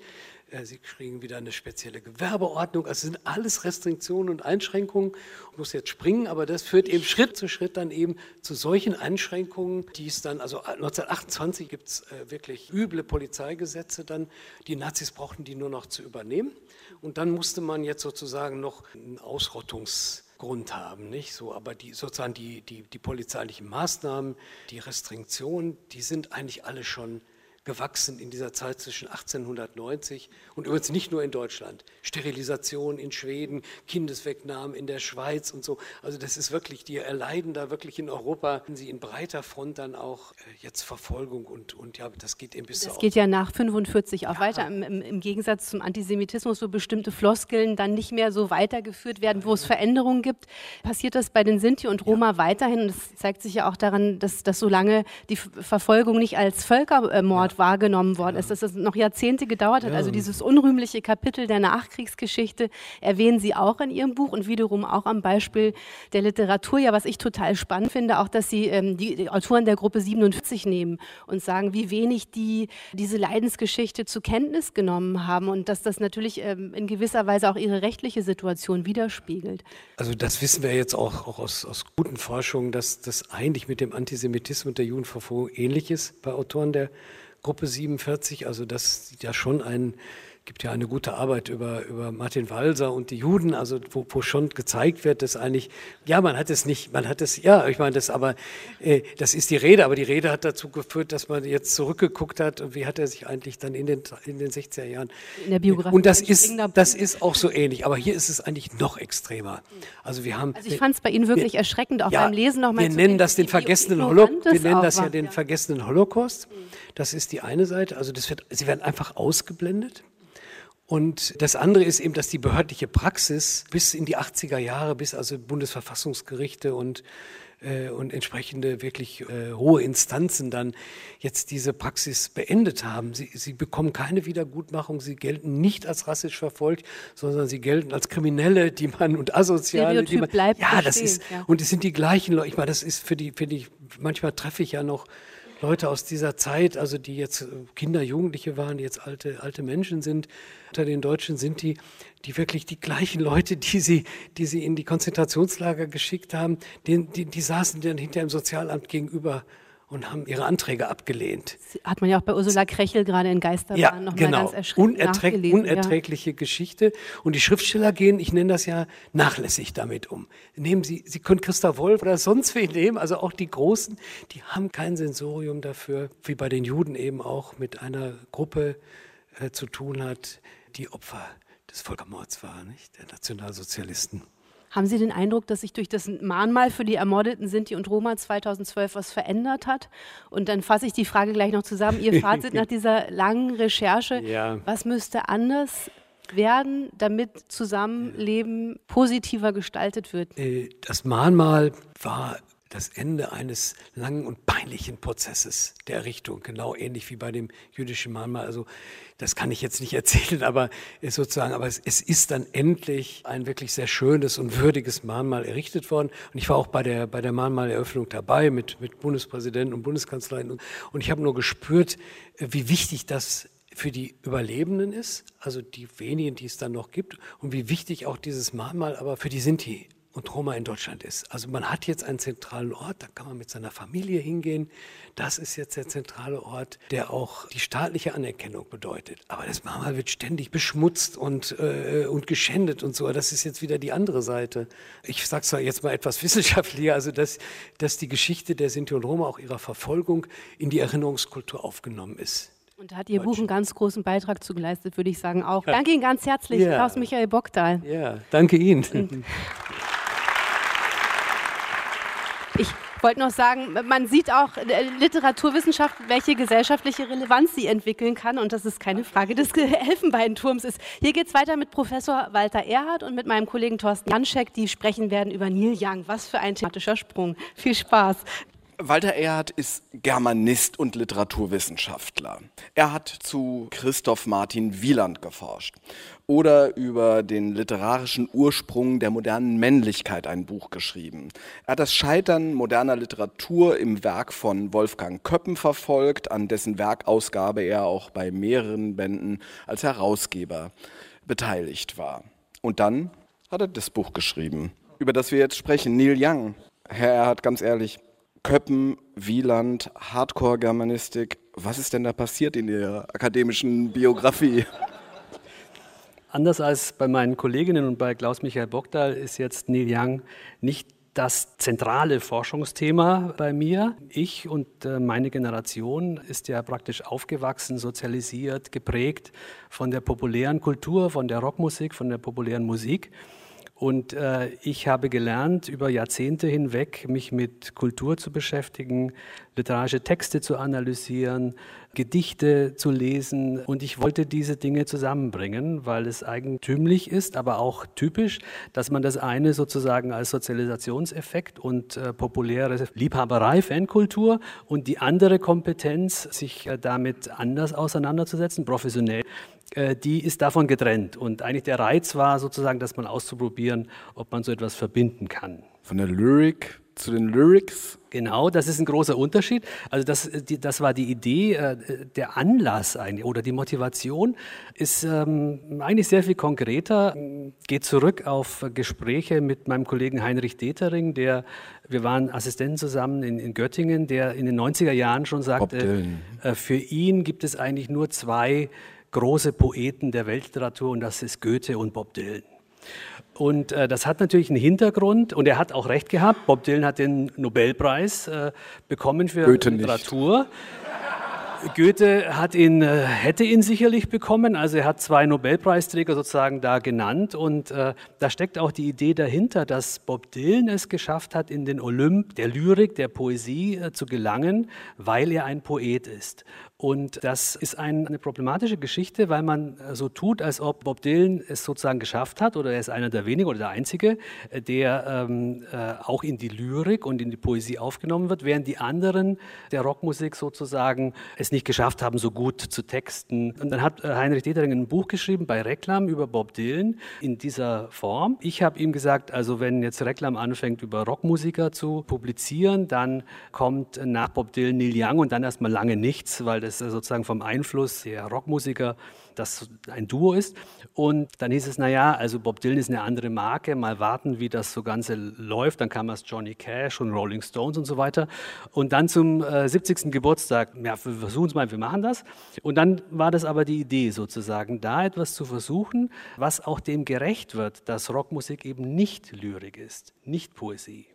äh, sie kriegen wieder eine spezielle Gewerbeordnung. Also sind alles Restriktionen und Einschränkungen. Ich muss jetzt springen, aber das führt eben Schritt zu Schritt dann eben zu solchen Einschränkungen, die es dann, also 1928 gibt es wirklich üble Polizeigesetze dann. Die Nazis brauchten die nur noch zu übernehmen. Und dann musste man jetzt sozusagen noch einen Ausrottungs- Grund haben, nicht? So, aber die sozusagen die, die, die polizeilichen Maßnahmen, die Restriktionen, die sind eigentlich alle schon gewachsen in dieser Zeit zwischen 1890 und übrigens nicht nur in Deutschland. Sterilisation in Schweden, Kindeswegnahmen in der Schweiz und so. Also das ist wirklich, die erleiden da wirklich in Europa, sie in breiter Front dann auch äh, jetzt Verfolgung und, und ja, das geht eben bis Das geht ja nach 45 auch ja. weiter, Im, Im, Im, Gegensatz zum Antisemitismus, wo bestimmte Floskeln dann nicht mehr so weitergeführt werden, wo es Veränderungen gibt, passiert das bei den Sinti und Roma ja. weiterhin. Und das zeigt sich ja auch daran, dass, dass solange die Verfolgung nicht als Völkermord wahrgenommen worden ist, dass es noch Jahrzehnte gedauert hat. Also dieses unrühmliche Kapitel der Nachkriegsgeschichte erwähnen Sie auch in Ihrem Buch und wiederum auch am Beispiel der Literatur. Ja, was ich total spannend finde, auch, dass Sie ähm, die, die, Autoren der Gruppe 47 nehmen und sagen, wie wenig die diese Leidensgeschichte zur Kenntnis genommen haben und dass das natürlich ähm, in gewisser Weise auch ihre rechtliche Situation widerspiegelt. Also das wissen wir jetzt auch, auch aus, aus guten Forschungen, dass das eigentlich mit dem Antisemitismus und der Judenverfolgung ähnlich ist bei Autoren der Gruppe 47, also das sieht ja schon ein gibt ja eine gute Arbeit über, über Martin Walser und die Juden, also wo, wo schon gezeigt wird, dass eigentlich, ja, man hat es nicht, man hat es, ja, ich meine, das aber, äh, das ist die Rede, aber die Rede hat dazu geführt, dass man jetzt zurückgeguckt hat und wie hat er sich eigentlich dann in den, in den 60er Jahren. In der Biografie. Und das ist, das ist auch so ähnlich, aber hier ist es eigentlich noch extremer. Also wir haben. Also ich fand es bei Ihnen wirklich wir, erschreckend, auch ja, beim Lesen nochmal. Wir nennen das den vergessenen Holocaust, wir nennen das ja den vergessenen Holocaust. Das ist die eine Seite, also das wird, sie werden einfach ausgeblendet. Und das andere ist eben, dass die behördliche Praxis bis in die 80er Jahre, bis also Bundesverfassungsgerichte und äh, und entsprechende wirklich äh, hohe Instanzen dann jetzt diese Praxis beendet haben. Sie, sie bekommen keine Wiedergutmachung, sie gelten nicht als rassisch verfolgt, sondern sie gelten als Kriminelle, die man und Asoziale, die man, bleibt ja, bestehen, das ist ja. und es sind die gleichen Leute. Ich meine, das ist für die, für die manchmal treffe ich ja noch Leute aus dieser Zeit, also die jetzt äh, Kinder, Jugendliche waren, die jetzt alte, alte Menschen sind, unter den Deutschen sind die, die wirklich die gleichen Leute, die sie, die sie in die Konzentrationslager geschickt haben, die, die, die saßen dann hinter im Sozialamt gegenüber und haben ihre Anträge abgelehnt. Hat man ja auch bei Ursula Krechel gerade in Geisterbahn ja, noch genau. ganz erschreckend Unerträg Unerträgliche ja. Geschichte. Und die Schriftsteller gehen, ich nenne das ja, nachlässig damit um. Nehmen Sie, Sie können Christa Wolf oder sonst wen nehmen, also auch die Großen, die haben kein Sensorium dafür, wie bei den Juden eben auch mit einer Gruppe äh, zu tun hat, die Opfer des Völkermords war, nicht? Der Nationalsozialisten. Haben Sie den Eindruck, dass sich durch das Mahnmal für die ermordeten Sinti und Roma 2012 was verändert hat? Und dann fasse ich die Frage gleich noch zusammen. Ihr Fazit nach dieser langen Recherche. Ja. Was müsste anders werden, damit Zusammenleben positiver gestaltet wird? Äh, das Mahnmal war das Ende eines langen und peinlichen Prozesses der Errichtung, genau ähnlich wie bei dem jüdischen Mahnmal. Also das kann ich jetzt nicht erzählen, aber es sozusagen, aber es, es, ist dann endlich ein wirklich sehr schönes und würdiges Mahnmal errichtet worden. Und ich war auch bei der bei der Mahnmaleröffnung dabei mit mit Bundespräsidenten und Bundeskanzlerin und, und ich habe nur gespürt, wie wichtig das für die Überlebenden ist, also die wenigen, die es dann noch gibt, und wie wichtig auch dieses Mahnmal aber für die Sinti und Roma in Deutschland ist. Also man hat jetzt einen zentralen Ort, da kann man mit seiner Familie hingehen. Das ist jetzt der zentrale Ort, der auch die staatliche Anerkennung bedeutet. Aber das Mama wird ständig beschmutzt und, äh, und geschändet und so. Das ist jetzt wieder die andere Seite. Ich sage es jetzt mal etwas wissenschaftlicher, also dass, dass die Geschichte der Sinti und Roma auch ihrer Verfolgung in die Erinnerungskultur aufgenommen ist. Und da hat Ihr Buch einen ganz großen Beitrag zu geleistet, würde ich sagen auch. Danke Ihnen ganz herzlich, ja. Klaus-Michael Bockdahl. Ja, danke Ihnen. Ich wollte noch sagen, man sieht auch Literaturwissenschaft, welche gesellschaftliche Relevanz sie entwickeln kann und dass es keine Frage des Elfenbeinturms ist. Hier geht es weiter mit Professor Walter Erhardt und mit meinem Kollegen Thorsten Janschek, die sprechen werden über Neil Young. Was für ein thematischer Sprung. Viel Spaß. Walter Erhardt ist Germanist und Literaturwissenschaftler. Er hat zu Christoph Martin Wieland geforscht oder über den literarischen Ursprung der modernen Männlichkeit ein Buch geschrieben. Er hat das Scheitern moderner Literatur im Werk von Wolfgang Köppen verfolgt, an dessen Werkausgabe er auch bei mehreren Bänden als Herausgeber beteiligt war. Und dann hat er das Buch geschrieben, über das wir jetzt sprechen, Neil Young. Herr Erhard, ganz ehrlich, Köppen, Wieland, Hardcore-Germanistik. Was ist denn da passiert in Ihrer akademischen Biografie? Anders als bei meinen Kolleginnen und bei Klaus-Michael Bogdal ist jetzt Neil Young nicht das zentrale Forschungsthema bei mir. Ich und äh, meine Generation ist ja praktisch aufgewachsen, sozialisiert, geprägt von der populären Kultur, von der Rockmusik, von der populären Musik. Und äh, ich habe gelernt, über Jahrzehnte hinweg mich mit Kultur zu beschäftigen, literarische Texte zu analysieren, Gedichte zu lesen. Und ich wollte diese Dinge zusammenbringen, weil es eigentümlich ist, aber auch typisch, dass man das eine sozusagen als Sozialisationseffekt und äh, populäre Liebhaberei, Fankultur und die andere Kompetenz, sich äh, damit anders auseinanderzusetzen, professionell, die ist davon getrennt. Und eigentlich der Reiz war sozusagen, dass man auszuprobieren, ob man so etwas verbinden kann. Von der Lyrik zu den Lyrics. Genau, das ist ein großer Unterschied. Also das, die, das war die Idee, äh, der Anlass eigentlich oder die Motivation ist ähm, eigentlich sehr viel konkreter, geht zurück auf Gespräche mit meinem Kollegen Heinrich Detering, der, wir waren Assistenten zusammen in, in Göttingen, der in den 90er Jahren schon sagte, äh, für ihn gibt es eigentlich nur zwei große Poeten der Weltliteratur und das ist Goethe und Bob Dylan. Und äh, das hat natürlich einen Hintergrund und er hat auch recht gehabt. Bob Dylan hat den Nobelpreis äh, bekommen für Goethe Literatur. Nicht. Goethe hat ihn, äh, hätte ihn sicherlich bekommen. Also er hat zwei Nobelpreisträger sozusagen da genannt und äh, da steckt auch die Idee dahinter, dass Bob Dylan es geschafft hat, in den Olymp der Lyrik, der Poesie äh, zu gelangen, weil er ein Poet ist. Und das ist ein, eine problematische Geschichte, weil man äh, so tut, als ob Bob Dylan es sozusagen geschafft hat, oder er ist einer der wenigen oder der Einzige, äh, der ähm, äh, auch in die Lyrik und in die Poesie aufgenommen wird, während die anderen der Rockmusik sozusagen es nicht geschafft haben, so gut zu texten. Und dann hat äh, Heinrich Detering ein Buch geschrieben bei Reklam über Bob Dylan in dieser Form. Ich habe ihm gesagt, also wenn jetzt Reklam anfängt, über Rockmusiker zu publizieren, dann kommt nach Bob Dylan Neil Young und dann erstmal lange nichts, weil das sozusagen vom Einfluss der Rockmusiker das ein Duo ist. Und dann hieß es, naja, also Bob Dylan ist eine andere Marke, mal warten, wie das so Ganze läuft. Dann kam erst Johnny Cash und Rolling Stones und so weiter. Und dann zum äh, 70. Geburtstag, ja, wir versuchen es mal, wir machen das. Und dann war das aber die Idee sozusagen, da etwas zu versuchen, was auch dem gerecht wird, dass Rockmusik eben nicht Lyrik ist, nicht Poesie.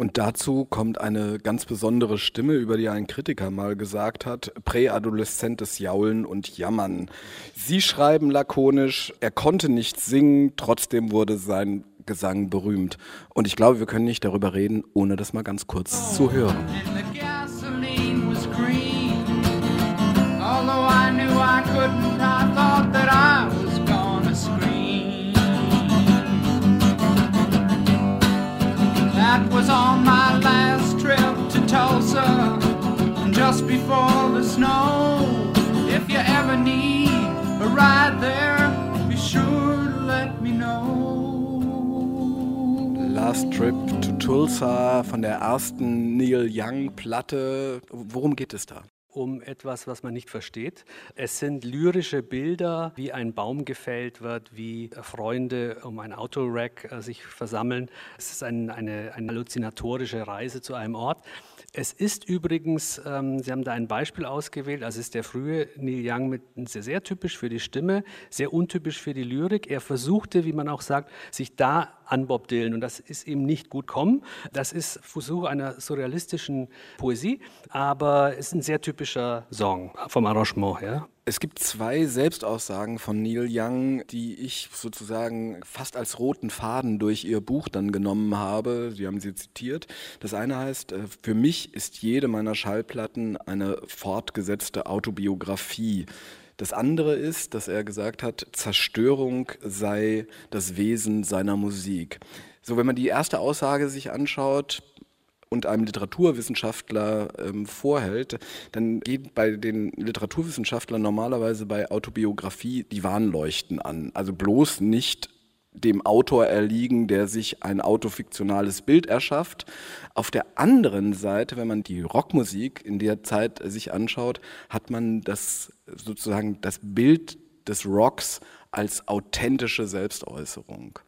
Und dazu kommt eine ganz besondere Stimme, über die ein Kritiker mal gesagt hat, präadoleszentes Jaulen und Jammern. Sie schreiben lakonisch, er konnte nicht singen, trotzdem wurde sein Gesang berühmt. Und ich glaube, wir können nicht darüber reden, ohne das mal ganz kurz zu hören. I knew I couldn't, That was on my last trip to Tulsa, just before the snow. If you ever need a ride there, be sure to let me know. Last Trip to Tulsa von der ersten Neil Young Platte. Worum geht es da? Um etwas, was man nicht versteht. Es sind lyrische Bilder, wie ein Baum gefällt wird, wie Freunde um ein Autorack äh, sich versammeln. Es ist ein, eine, eine halluzinatorische Reise zu einem Ort. Es ist übrigens, ähm, Sie haben da ein Beispiel ausgewählt, also ist der frühe Neil Young mit, sehr, sehr typisch für die Stimme, sehr untypisch für die Lyrik. Er versuchte, wie man auch sagt, sich da an Bob Dylan und das ist ihm nicht gut kommen. Das ist Versuch einer surrealistischen Poesie, aber es ist ein sehr typischer Song vom Arrangement her. Es gibt zwei Selbstaussagen von Neil Young, die ich sozusagen fast als roten Faden durch ihr Buch dann genommen habe. Sie haben sie zitiert. Das eine heißt, äh, für mich ist jede meiner Schallplatten eine fortgesetzte Autobiografie. Das andere ist, dass er gesagt hat, Zerstörung sei das Wesen seiner Musik. So, wenn man die erste Aussage sich anschaut, und einem Literaturwissenschaftler ähm, vorhält, dann geht bei den Literaturwissenschaftlern normalerweise bei Autobiografie die Warnleuchten an. Also bloß nicht dem Autor erliegen, der sich ein autofiktionales Bild erschafft. Auf der anderen Seite, wenn man die Rockmusik in der Zeit sich anschaut, hat man das sozusagen das Bild des Rocks als authentische Selbstäußerung.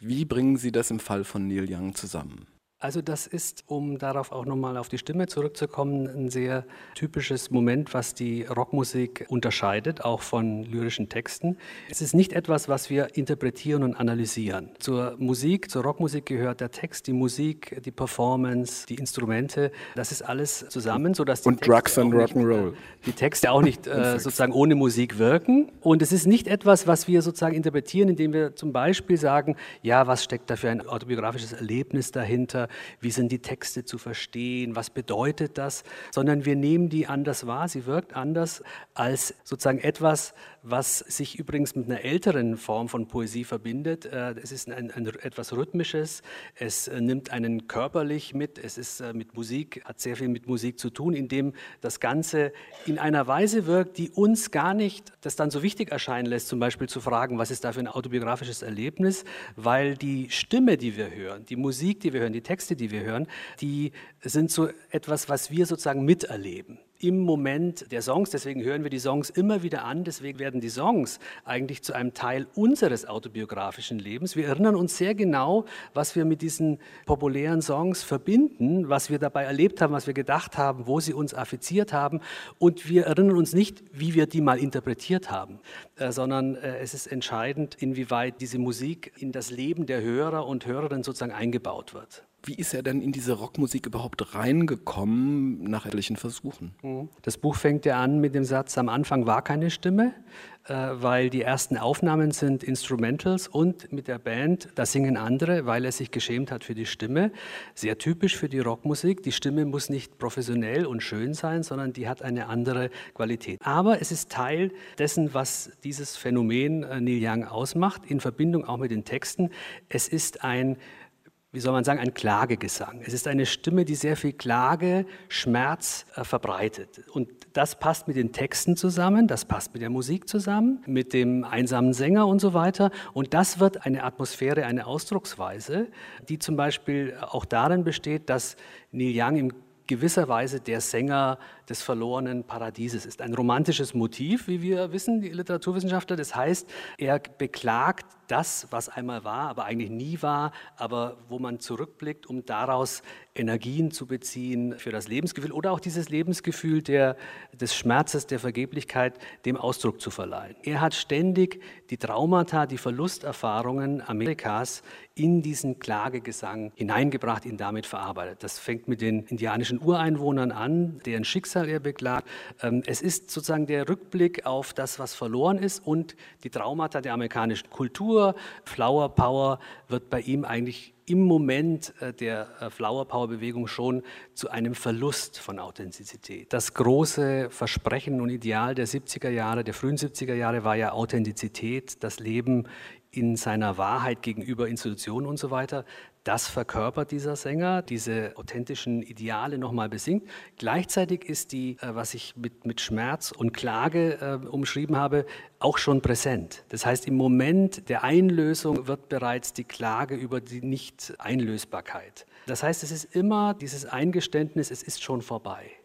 Wie bringen Sie das im Fall von Neil Young zusammen? Also das ist, um darauf auch nochmal auf die Stimme zurückzukommen, ein sehr typisches Moment, was die Rockmusik unterscheidet, auch von lyrischen Texten. Es ist nicht etwas, was wir interpretieren und analysieren. Zur Musik, zur Rockmusik gehört der Text, die Musik, die Performance, die Instrumente. Das ist alles zusammen, sodass die und Drugs and Rock'n'Roll. Die Texte auch nicht äh, sozusagen ohne Musik wirken. Und es ist nicht etwas, was wir sozusagen interpretieren, indem wir zum Beispiel sagen, ja, was steckt da für ein autobiografisches Erlebnis dahinter? Wie sind die Texte zu verstehen, was bedeutet das, sondern wir nehmen die anders wahr, sie wirkt anders als sozusagen etwas, was sich übrigens mit einer älteren Form von Poesie verbindet. Äh, es ist ein, ein etwas Rhythmisches, es äh, nimmt einen körperlich mit, es ist äh, mit Musik, hat sehr viel mit Musik zu tun, indem das Ganze in einer Weise wirkt, die uns gar nicht das dann so wichtig erscheinen lässt, zum Beispiel zu fragen, was ist da für ein autobiografisches Erlebnis, weil die Stimme, die wir hören, die Musik, die wir hören, die Texte, die wir hören, die sind so etwas, was wir sozusagen miterleben im Moment der Songs. Deswegen hören wir die Songs immer wieder an. Deswegen werden die Songs eigentlich zu einem Teil unseres autobiografischen Lebens. Wir erinnern uns sehr genau, was wir mit diesen populären Songs verbinden, was wir dabei erlebt haben, was wir gedacht haben, wo sie uns affiziert haben. Und wir erinnern uns nicht, wie wir die mal interpretiert haben, äh, sondern äh, es ist entscheidend, inwieweit diese Musik in das Leben der Hörer und Hörerinnen sozusagen eingebaut wird. Wie ist er denn in diese Rockmusik überhaupt reingekommen nach etlichen Versuchen? Mhm. Das Buch fängt ja an mit dem Satz, am Anfang war keine Stimme, äh, weil die ersten Aufnahmen sind Instrumentals und mit der Band, da singen andere, weil er sich geschämt hat für die Stimme. Sehr typisch für die Rockmusik. Die Stimme muss nicht professionell und schön sein, sondern die hat eine andere Qualität. Aber es ist Teil dessen, was dieses Phänomen äh, Neil Young ausmacht, in Verbindung auch mit den Texten. Es ist ein wie soll man sagen, ein Klagegesang. Es ist eine Stimme, die sehr viel Klage, Schmerz äh, verbreitet. Und das passt mit den Texten zusammen, das passt mit der Musik zusammen, mit dem einsamen Sänger und so weiter. Und das wird eine Atmosphäre, eine Ausdrucksweise, die zum Beispiel auch darin besteht, dass Neil Young im gewisserweise der Sänger des verlorenen Paradieses ist. Ein romantisches Motiv, wie wir wissen, die Literaturwissenschaftler. Das heißt, er beklagt das, was einmal war, aber eigentlich nie war, aber wo man zurückblickt, um daraus Energien zu beziehen für das Lebensgefühl oder auch dieses Lebensgefühl der, des Schmerzes, der Vergeblichkeit, dem Ausdruck zu verleihen. Er hat ständig die Traumata, die Verlusterfahrungen Amerikas in diesen Klagegesang hineingebracht, ihn damit verarbeitet. Das fängt mit den indianischen Ureinwohnern an, deren Schicksal er beklagt. Ähm, es ist sozusagen der Rückblick auf das, was verloren ist und die Traumata der amerikanischen Kultur. Flower Power wird bei ihm eigentlich im Moment äh, der äh, Flower Power Bewegung schon zu einem Verlust von Authentizität. Das große Versprechen und Ideal der 70er Jahre, der frühen 70er Jahre war ja Authentizität, das Leben in seiner Wahrheit gegenüber Institutionen und so weiter. Das verkörpert dieser Sänger, diese authentischen Ideale nochmal besingt. Gleichzeitig ist die, äh, was ich mit, mit Schmerz und Klage äh, umschrieben habe, auch schon präsent. Das heißt, im Moment der Einlösung wird bereits die Klage über die Nicht-Einlösbarkeit. Das heißt, es ist immer dieses Eingeständnis, es ist schon vorbei.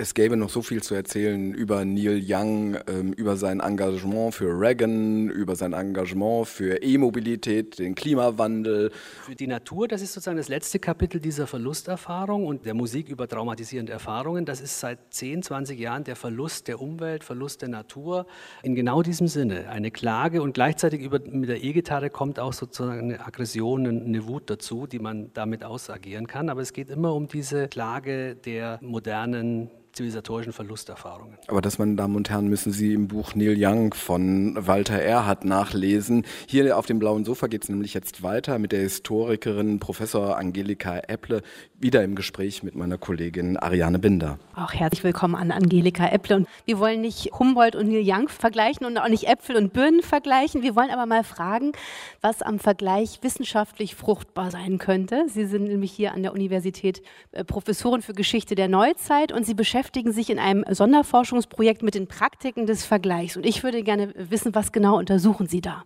Es gäbe noch so viel zu erzählen über Neil Young, ähm, über sein Engagement für Reagan, über sein Engagement für E-Mobilität, den Klimawandel. Für die Natur, das ist sozusagen das letzte Kapitel dieser Verlusterfahrung und der Musik über traumatisierende Erfahrungen. Das ist seit 10, 20 Jahren der Verlust der Umwelt, Verlust der Natur. In genau diesem Sinne eine Klage und gleichzeitig über, mit der E-Gitarre kommt auch sozusagen eine Aggression, eine Wut dazu, die man damit ausagieren kann. Aber es geht immer um diese Klage der modernen zivilisatorischen Verlusterfahrungen. Aber das, meine Damen und Herren, müssen Sie im Buch Neil Young von Walter Erhard nachlesen. Hier auf dem blauen Sofa geht es nämlich jetzt weiter mit der Historikerin Professor Angelika Epple, wieder im Gespräch mit meiner Kollegin Ariane Binder. Auch herzlich willkommen an Angelika Epple. Und wir wollen nicht Humboldt und Neil Young vergleichen und auch nicht Äpfel und Birnen vergleichen. Wir wollen aber mal fragen, was am Vergleich wissenschaftlich fruchtbar sein könnte. Sie sind nämlich hier an der Universität äh, Professorin für Geschichte der Neuzeit und Sie beschäftigen beschäftigen sich in einem Sonderforschungsprojekt mit den Praktiken des Vergleichs. Und ich würde gerne wissen, was genau untersuchen Sie da?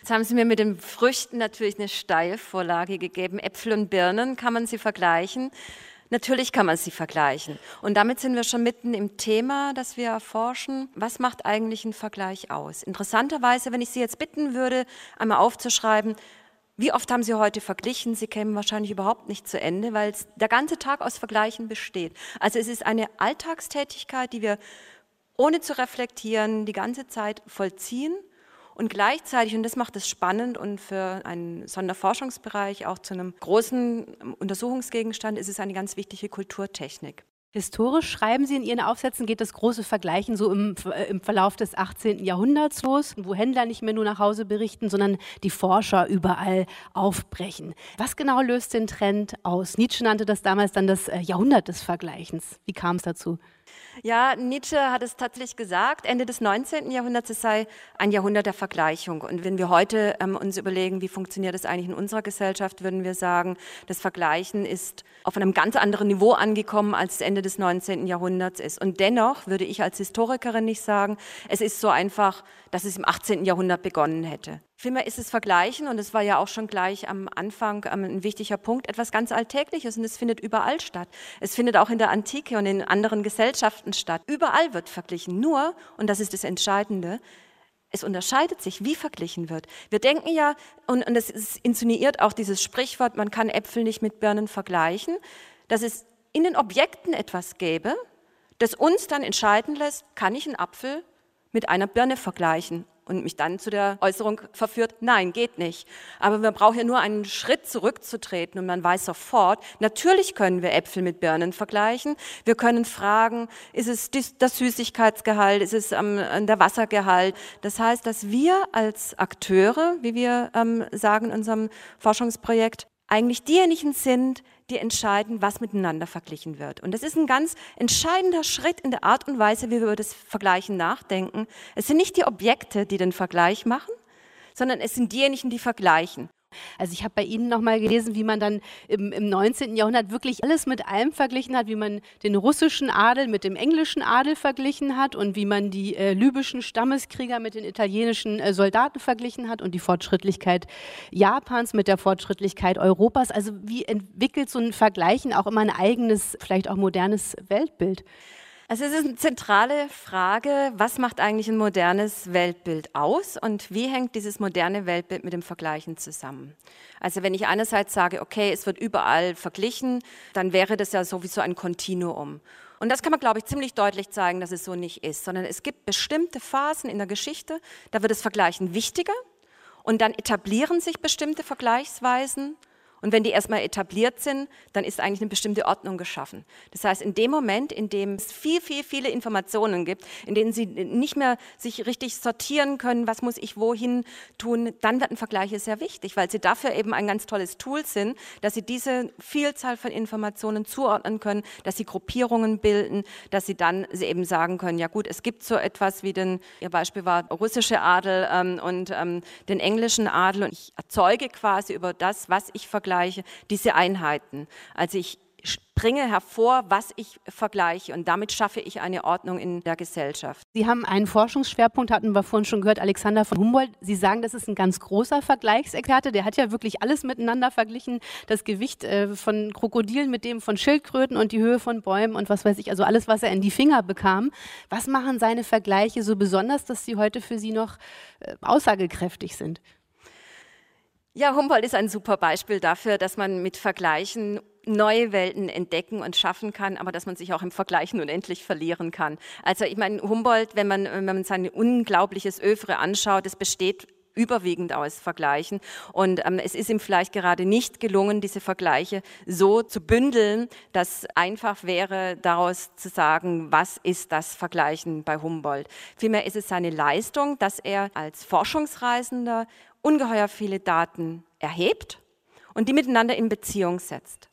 Jetzt haben Sie mir mit den Früchten natürlich eine Steilvorlage gegeben. Äpfel und Birnen, kann man sie vergleichen? Natürlich kann man sie vergleichen. Und damit sind wir schon mitten im Thema, das wir erforschen. Was macht eigentlich ein Vergleich aus? Interessanterweise, wenn ich Sie jetzt bitten würde, einmal aufzuschreiben, wie oft haben Sie heute verglichen? Sie kämen wahrscheinlich überhaupt nicht zu Ende, weil der ganze Tag aus Vergleichen besteht. Also es ist eine Alltagstätigkeit, die wir ohne zu reflektieren die ganze Zeit vollziehen und gleichzeitig, und das macht es spannend und für einen Sonderforschungsbereich auch zu einem großen Untersuchungsgegenstand, ist es eine ganz wichtige Kulturtechnik. Historisch schreiben Sie in Ihren Aufsätzen, geht das große Vergleichen so im, äh, im, Verlauf des 18. Jahrhunderts los, wo Händler nicht mehr nur nach Hause berichten, sondern die Forscher überall aufbrechen. Was genau löst den Trend aus? Nietzsche nannte das damals dann das äh, Jahrhundert des Vergleichens. Wie kam es dazu? Ja, Nietzsche hat es tatsächlich gesagt, Ende des 19. Jahrhunderts, es sei ein Jahrhundert der Vergleichung. Und wenn wir heute ähm, uns überlegen, wie funktioniert das eigentlich in unserer Gesellschaft, würden wir sagen, das Vergleichen ist auf einem ganz anderen Niveau angekommen, als es Ende des 19. Jahrhunderts ist. Und dennoch würde ich als Historikerin nicht sagen, es ist so einfach, dass es im 18. Jahrhundert begonnen hätte. Vielmehr ist es Vergleichen, und es war ja auch schon gleich am Anfang ähm, ein wichtiger Punkt, etwas ganz Alltägliches und es findet überall statt. Es findet auch in der Antike und in anderen Gesellschaften statt. Überall wird verglichen. Nur, und das ist das Entscheidende, es unterscheidet sich, wie verglichen wird. Wir denken ja, und, und es insinuiert auch dieses Sprichwort, man kann Äpfel nicht mit Birnen vergleichen, dass es in den Objekten etwas gäbe, das uns dann entscheiden lässt, kann ich einen Apfel mit einer Birne vergleichen und mich dann zu der Äußerung verführt, nein, geht nicht. Aber man braucht ja nur einen Schritt zurückzutreten und man weiß sofort, natürlich können wir Äpfel mit Birnen vergleichen. Wir können fragen, ist es das Süßigkeitsgehalt, ist es der Wassergehalt. Das heißt, dass wir als Akteure, wie wir ähm, sagen in unserem Forschungsprojekt, eigentlich diejenigen sind, die entscheiden, was miteinander verglichen wird. Und das ist ein ganz entscheidender Schritt in der Art und Weise, wie wir über das Vergleichen nachdenken. Es sind nicht die Objekte, die den Vergleich machen, sondern es sind diejenigen, die vergleichen. Also ich habe bei Ihnen nochmal gelesen, wie man dann im, im 19. Jahrhundert wirklich alles mit allem verglichen hat, wie man den russischen Adel mit dem englischen Adel verglichen hat und wie man die äh, libyschen Stammeskrieger mit den italienischen äh, Soldaten verglichen hat und die Fortschrittlichkeit Japans mit der Fortschrittlichkeit Europas. Also wie entwickelt so ein Vergleichen auch immer ein eigenes, vielleicht auch modernes Weltbild? Also es ist eine zentrale Frage, was macht eigentlich ein modernes Weltbild aus und wie hängt dieses moderne Weltbild mit dem Vergleichen zusammen? Also wenn ich einerseits sage, okay, es wird überall verglichen, dann wäre das ja sowieso ein Kontinuum. Und das kann man, glaube ich, ziemlich deutlich zeigen, dass es so nicht ist, sondern es gibt bestimmte Phasen in der Geschichte, da wird das Vergleichen wichtiger und dann etablieren sich bestimmte Vergleichsweisen und wenn die erstmal etabliert sind, dann ist eigentlich eine bestimmte Ordnung geschaffen. Das heißt, in dem Moment, in dem es viel, viel, viele Informationen gibt, in denen sie nicht mehr sich richtig sortieren können, was muss ich wohin tun, dann werden Vergleiche sehr wichtig, weil sie dafür eben ein ganz tolles Tool sind, dass sie diese Vielzahl von Informationen zuordnen können, dass sie Gruppierungen bilden, dass sie dann eben sagen können, ja gut, es gibt so etwas wie den, ihr Beispiel war russische Adel ähm, und ähm, den englischen Adel und ich erzeuge quasi über das, was ich vergleiche, vergleiche, diese Einheiten. Also ich bringe hervor, was ich vergleiche und damit schaffe ich eine Ordnung in der Gesellschaft. Sie haben einen Forschungsschwerpunkt, hatten wir vorhin schon gehört, Alexander von Humboldt. Sie sagen, das ist ein ganz großer Vergleichsexperte, der hat ja wirklich alles miteinander verglichen, das Gewicht äh, von Krokodilen mit dem von Schildkröten und die Höhe von Bäumen und was weiß ich, also alles, was er in die Finger bekam. Was machen seine Vergleiche so besonders, dass sie heute für Sie noch äh, aussagekräftig sind? Ja, Humboldt ist ein super Beispiel dafür, dass man mit Vergleichen neue Welten entdecken und schaffen kann, aber dass man sich auch im Vergleichen unendlich verlieren kann. Also ich meine, Humboldt, wenn man, wenn man sein unglaubliches Övre anschaut, es besteht überwiegend aus Vergleichen. Und ähm, es ist ihm vielleicht gerade nicht gelungen, diese Vergleiche so zu bündeln, dass einfach wäre, daraus zu sagen, was ist das Vergleichen bei Humboldt. Vielmehr ist es seine Leistung, dass er als Forschungsreisender ungeheuer viele Daten erhebt und die miteinander in Beziehung setzt.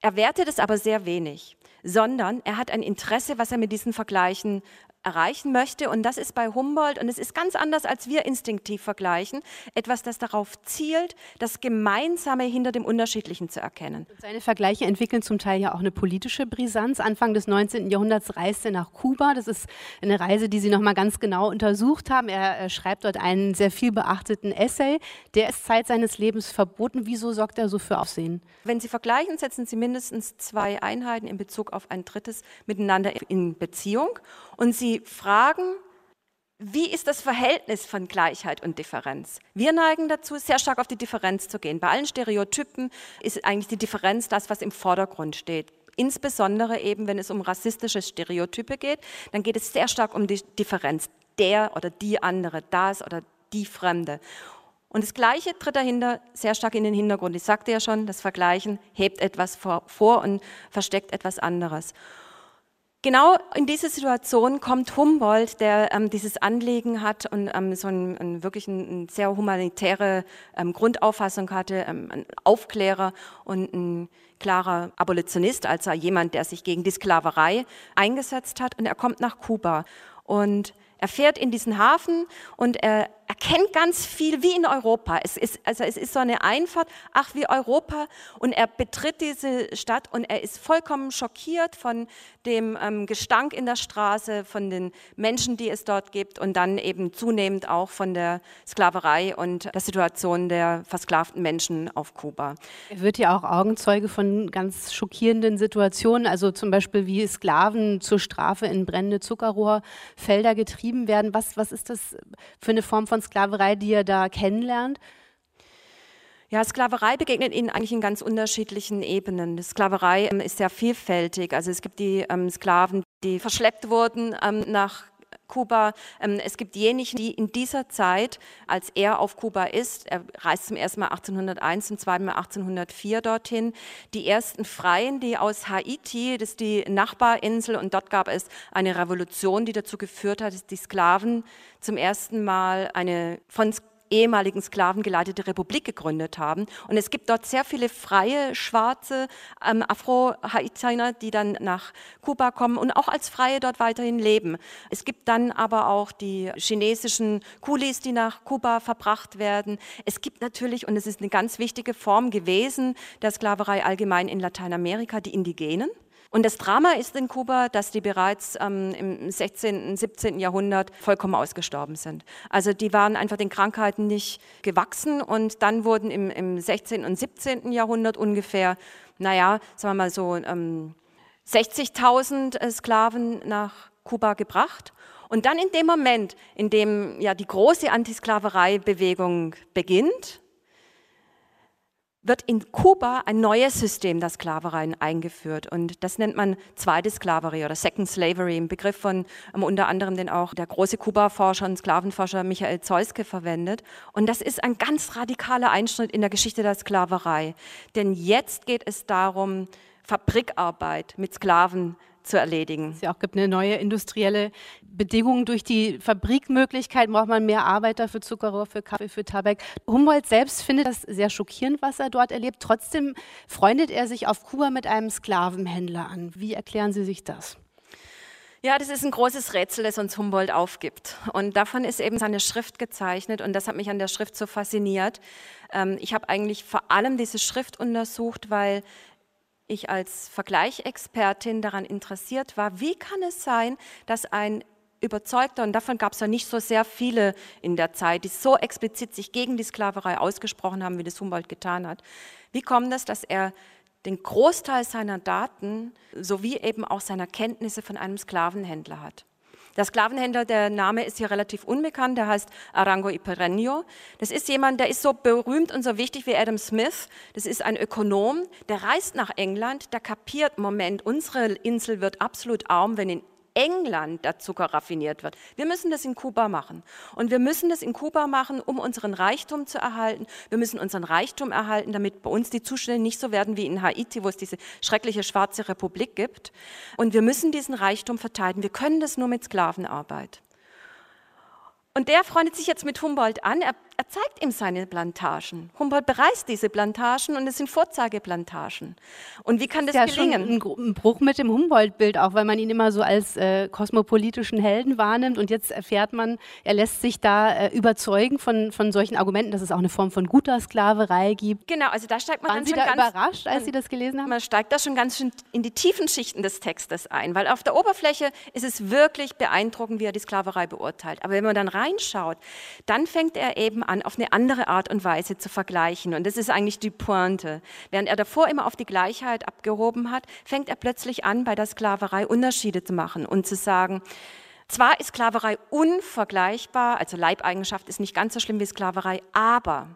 Er wertet es aber sehr wenig, sondern er hat ein Interesse, was er mit diesen Vergleichen erreichen möchte. Und das ist bei Humboldt, und es ist ganz anders, als wir instinktiv vergleichen, etwas, das darauf zielt, das Gemeinsame hinter dem Unterschiedlichen zu erkennen. Und seine Vergleiche entwickeln zum Teil ja auch eine politische Brisanz. Anfang des 19. Jahrhunderts reist er nach Kuba. Das ist eine Reise, die Sie noch mal ganz genau untersucht haben. Er, er schreibt dort einen sehr viel beachteten Essay. Der ist Zeit seines Lebens verboten. Wieso sorgt er so für Aufsehen? Wenn Sie vergleichen, setzen Sie mindestens zwei Einheiten in Bezug auf ein drittes miteinander in Beziehung und Sie fragen, wie ist das Verhältnis von Gleichheit und Differenz? Wir neigen dazu, sehr stark auf die Differenz zu gehen. Bei allen Stereotypen ist eigentlich die Differenz das, was im Vordergrund steht. Insbesondere eben, wenn es um rassistische Stereotype geht, dann geht es sehr stark um die Differenz. Der oder die andere, das oder die Fremde. Und das Gleiche tritt dahinter sehr stark in den Hintergrund. Ich sagte ja schon, das Vergleichen hebt etwas vor, und versteckt etwas anderes. Genau in diese Situation kommt Humboldt, der ähm, dieses Anliegen hat und ähm, so ein, ein wirklich ein, ein sehr humanitäre ähm, Grundauffassung hatte, ähm, ein Aufklärer und ein klarer Abolitionist, also jemand, der sich gegen die Sklaverei eingesetzt hat. Und er kommt nach Kuba und er fährt in diesen Hafen und er erkennt ganz viel wie in Europa. Es ist, also es ist so eine Einfahrt, ach wie Europa. Und er betritt diese Stadt und er ist vollkommen schockiert von dem ähm, Gestank in der Straße, von den Menschen, die es dort gibt und dann eben zunehmend auch von der Sklaverei und der Situation der versklavten Menschen auf Kuba. Er wird ja auch Augenzeuge von ganz schockierenden Situationen, also zum Beispiel wie Sklaven zur Strafe in brennende Zuckerrohrfelder getrieben werden. Was, was ist das für eine Form von Sklaverei, die er da kennenlernt? Ja, Sklaverei begegnet ihnen eigentlich in ganz unterschiedlichen Ebenen. Die Sklaverei ähm, ist sehr vielfältig. Also es gibt die ähm, Sklaven, die verschleppt wurden ähm, nach Kuba. Ähm, es gibt diejenigen, die in dieser Zeit, als er auf Kuba ist, er reist zum ersten Mal 1801, zum zweiten Mal 1804 dorthin, die ersten Freien, die aus Haiti, das ist die Nachbarinsel, und dort gab es eine Revolution, die dazu geführt hat, dass die Sklaven zum ersten Mal eine von ehemaligen sklavengeleitete Republik gegründet haben. Und es gibt dort sehr viele freie, schwarze ähm, Afro-Haitianer, die dann nach Kuba kommen und auch als Freie dort weiterhin leben. Es gibt dann aber auch die chinesischen Kulis, die nach Kuba verbracht werden. Es gibt natürlich, und es ist eine ganz wichtige Form gewesen der Sklaverei allgemein in Lateinamerika, die Indigenen. Und das Drama ist in Kuba, dass die bereits ähm, im 16., 17. Jahrhundert vollkommen ausgestorben sind. Also die waren einfach den Krankheiten nicht gewachsen und dann wurden im, im 16. und 17. Jahrhundert ungefähr, naja, sagen wir mal so, ähm, 60.000 äh, Sklaven nach Kuba gebracht. Und dann in dem Moment, in dem ja die große Antisklaverei-Bewegung beginnt, wird in Kuba ein neues System der Sklaverei eingeführt. Und das nennt man zweite Sklaverei oder Second Slavery, ein Begriff von um, unter anderem den auch der große Kuba-Forscher und Sklavenforscher Michael Zeuske verwendet. Und das ist ein ganz radikaler Einschnitt in der Geschichte der Sklaverei. Denn jetzt geht es darum, Fabrikarbeit mit Sklaven zu erledigen. Es ja auch gibt eine neue industrielle Bedingung. Durch die Fabrikmöglichkeit braucht man mehr Arbeiter für Zuckerrohr, für Kaffee, für Tabak. Humboldt selbst findet das sehr schockierend, was er dort erlebt. Trotzdem freundet er sich auf Kuba mit einem Sklavenhändler an. Wie erklären Sie sich das? Ja, das ist ein großes Rätsel, das uns Humboldt aufgibt. Und davon ist eben seine Schrift gezeichnet. Und das hat mich an der Schrift so fasziniert. Ähm, ich habe eigentlich vor allem diese Schrift untersucht, weil ich als Vergleichexpertin daran interessiert war, wie kann es sein, dass ein überzeugter, und davon gab es ja nicht so sehr viele in der Zeit, die so explizit sich gegen die Sklaverei ausgesprochen haben, wie das Humboldt getan hat. Wie kommt es, dass er den Großteil seiner Daten sowie eben auch seiner Kenntnisse von einem Sklavenhändler hat? Der Sklavenhändler, der Name ist hier relativ unbekannt, der heißt Arango Iperenio. Das ist jemand, der ist so berühmt und so wichtig wie Adam Smith. Das ist ein Ökonom, der reist nach England, der kapiert, Moment, unsere Insel wird absolut arm, wenn in England der Zucker raffiniert wird. Wir müssen das in Kuba machen. Und wir müssen das in Kuba machen, um unseren Reichtum zu erhalten. Wir müssen unseren Reichtum erhalten, damit bei uns die Zustände nicht so werden wie in Haiti, wo es diese schreckliche schwarze Republik gibt. Und wir müssen diesen Reichtum verteidigen. Wir können das nur mit Sklavenarbeit. Und der freundet sich jetzt mit Humboldt an. Er er zeigt ihm seine Plantagen. Humboldt bereist diese Plantagen und es sind Vorzeigeplantagen. Und wie kann das, das ist gelingen? Ja schon ein, Bruch mit dem Humboldt-Bild, auch weil man ihn immer so als äh, kosmopolitischen Helden wahrnimmt. Und jetzt erfährt man, er lässt sich da äh, überzeugen von, von solchen Argumenten, dass es auch eine Form von guter Sklaverei gibt. Genau, also da steigt man Waren dann Sie schon da ganz, überrascht, als Sie das gelesen haben? Man steigt da schon ganz schön in die tiefen Schichten des Textes ein, weil auf der Oberfläche ist es wirklich beeindruckend, wie er die Sklaverei beurteilt. Aber wenn man dann reinschaut, dann fängt er eben an, auf eine andere Art und Weise zu vergleichen. Und das ist eigentlich die Pointe. Während er davor immer auf die Gleichheit abgehoben hat, fängt er plötzlich an, bei der Sklaverei Unterschiede zu machen und zu sagen, zwar ist Sklaverei unvergleichbar, also Leibeigenschaft ist nicht ganz so schlimm wie Sklaverei, aber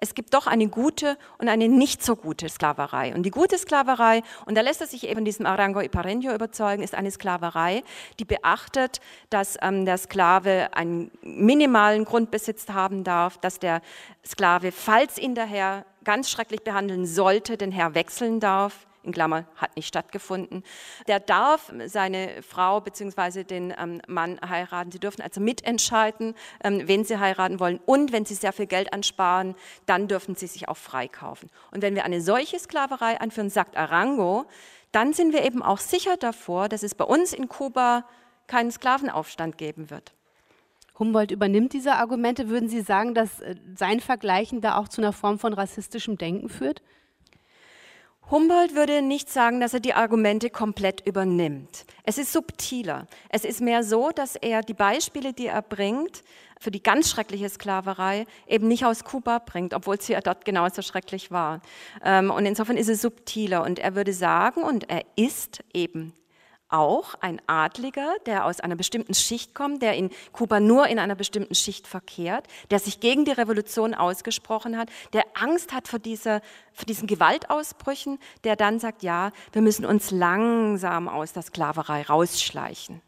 es gibt doch eine gute und eine nicht so gute Sklaverei. Und die gute Sklaverei, und da lässt er sich eben diesem Arango Iparenio überzeugen, ist eine Sklaverei, die beachtet, dass ähm, der Sklave einen minimalen Grundbesitz haben darf, dass der Sklave, falls ihn der Herr ganz schrecklich behandeln sollte, den Herr wechseln darf, in Klammern hat nicht stattgefunden. Der darf seine Frau bzw. den ähm, Mann heiraten. Sie dürfen also mitentscheiden, ähm, wen sie heiraten wollen. Und wenn sie sehr viel Geld ansparen, dann dürfen sie sich auch freikaufen. Und wenn wir eine solche Sklaverei anführen, sagt Arango, dann sind wir eben auch sicher davor, dass es bei uns in Kuba keinen Sklavenaufstand geben wird. Humboldt übernimmt diese Argumente. Würden Sie sagen, dass äh, sein Vergleichen da auch zu einer Form von rassistischem Denken führt? Humboldt würde nicht sagen, dass er die Argumente komplett übernimmt. Es ist subtiler. Es ist mehr so, dass er die Beispiele, die er bringt, für die ganz schreckliche Sklaverei eben nicht aus Kuba bringt, obwohl sie ja dort genauso schrecklich war. Ähm, und insofern ist es subtiler. Und er würde sagen, und er ist eben auch ein Adliger, der aus einer bestimmten Schicht kommt, der in Kuba nur in einer bestimmten Schicht verkehrt, der sich gegen die Revolution ausgesprochen hat, der Angst hat vor, dieser, vor diesen Gewaltausbrüchen, der dann sagt, ja, wir müssen uns langsam aus der Sklaverei rausschleichen.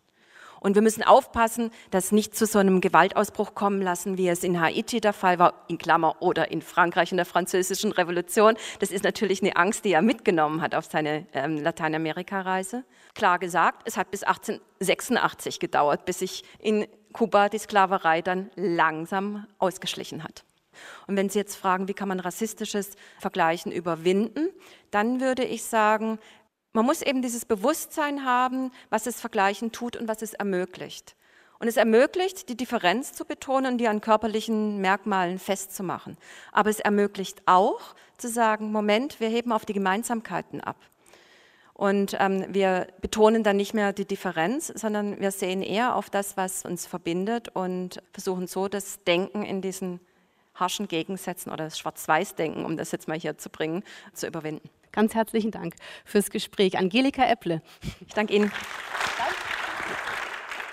Und wir müssen aufpassen, dass nicht zu so einem Gewaltausbruch kommen lassen, wie es in Haiti der Fall war, in Klammer, oder in Frankreich in der französischen Revolution. Das ist natürlich eine Angst, die er mitgenommen hat auf seine ähm, Lateinamerika-Reise. Klar gesagt, es hat bis 1886 gedauert, bis sich in Kuba die Sklaverei dann langsam ausgeschlichen hat. Und wenn Sie jetzt fragen, wie kann man rassistisches Vergleichen überwinden, dann würde ich sagen, man muss eben dieses Bewusstsein haben, was das Vergleichen tut und was es ermöglicht. Und es ermöglicht, die Differenz zu betonen und die an körperlichen Merkmalen festzumachen. Aber es ermöglicht auch zu sagen, Moment, wir heben auf die Gemeinsamkeiten ab. Und ähm, wir betonen dann nicht mehr die Differenz, sondern wir sehen eher auf das, was uns verbindet und versuchen so das Denken in diesen harschen Gegensätzen oder das Schwarz-Weiß-Denken, um das jetzt mal hier zu bringen, zu überwinden. Ganz herzlichen Dank fürs Gespräch. Angelika Epple. Ich danke Ihnen.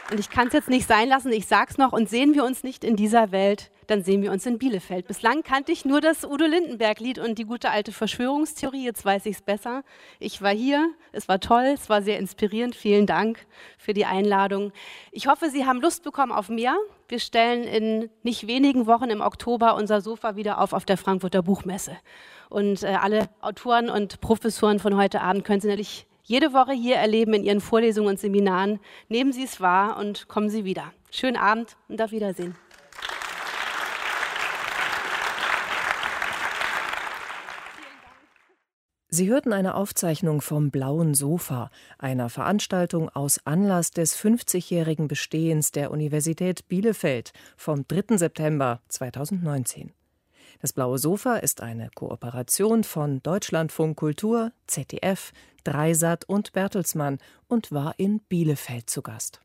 Und ich kann es jetzt nicht sein lassen, ich sag's noch, und sehen wir uns nicht in dieser Welt, dann sehen wir uns in Bielefeld. Bislang kannte ich nur das Udo Lindenberg-Lied und die gute alte Verschwörungstheorie, jetzt weiß ich es besser. Ich war hier, es war toll, es war sehr inspirierend. Vielen Dank für die Einladung. Ich hoffe, Sie haben Lust bekommen auf mehr. Wir stellen in nicht wenigen Wochen im Oktober unser Sofa wieder auf auf der Frankfurter Buchmesse. Und äh, alle Autoren und Professoren von heute Abend können Sie natürlich jede Woche hier erleben in Ihren Vorlesungen und Seminaren. Nehmen Sie es wahr und kommen Sie wieder. Schönen Abend und auf Wiedersehen. Sie hörten eine Aufzeichnung vom Blauen Sofa, einer Veranstaltung aus Anlass des 50-jährigen Bestehens der Universität Bielefeld vom 3. September 2019. Das Blaue Sofa ist eine Kooperation von Deutschlandfunk Kultur, ZDF, Dreisat und Bertelsmann und war in Bielefeld zu Gast.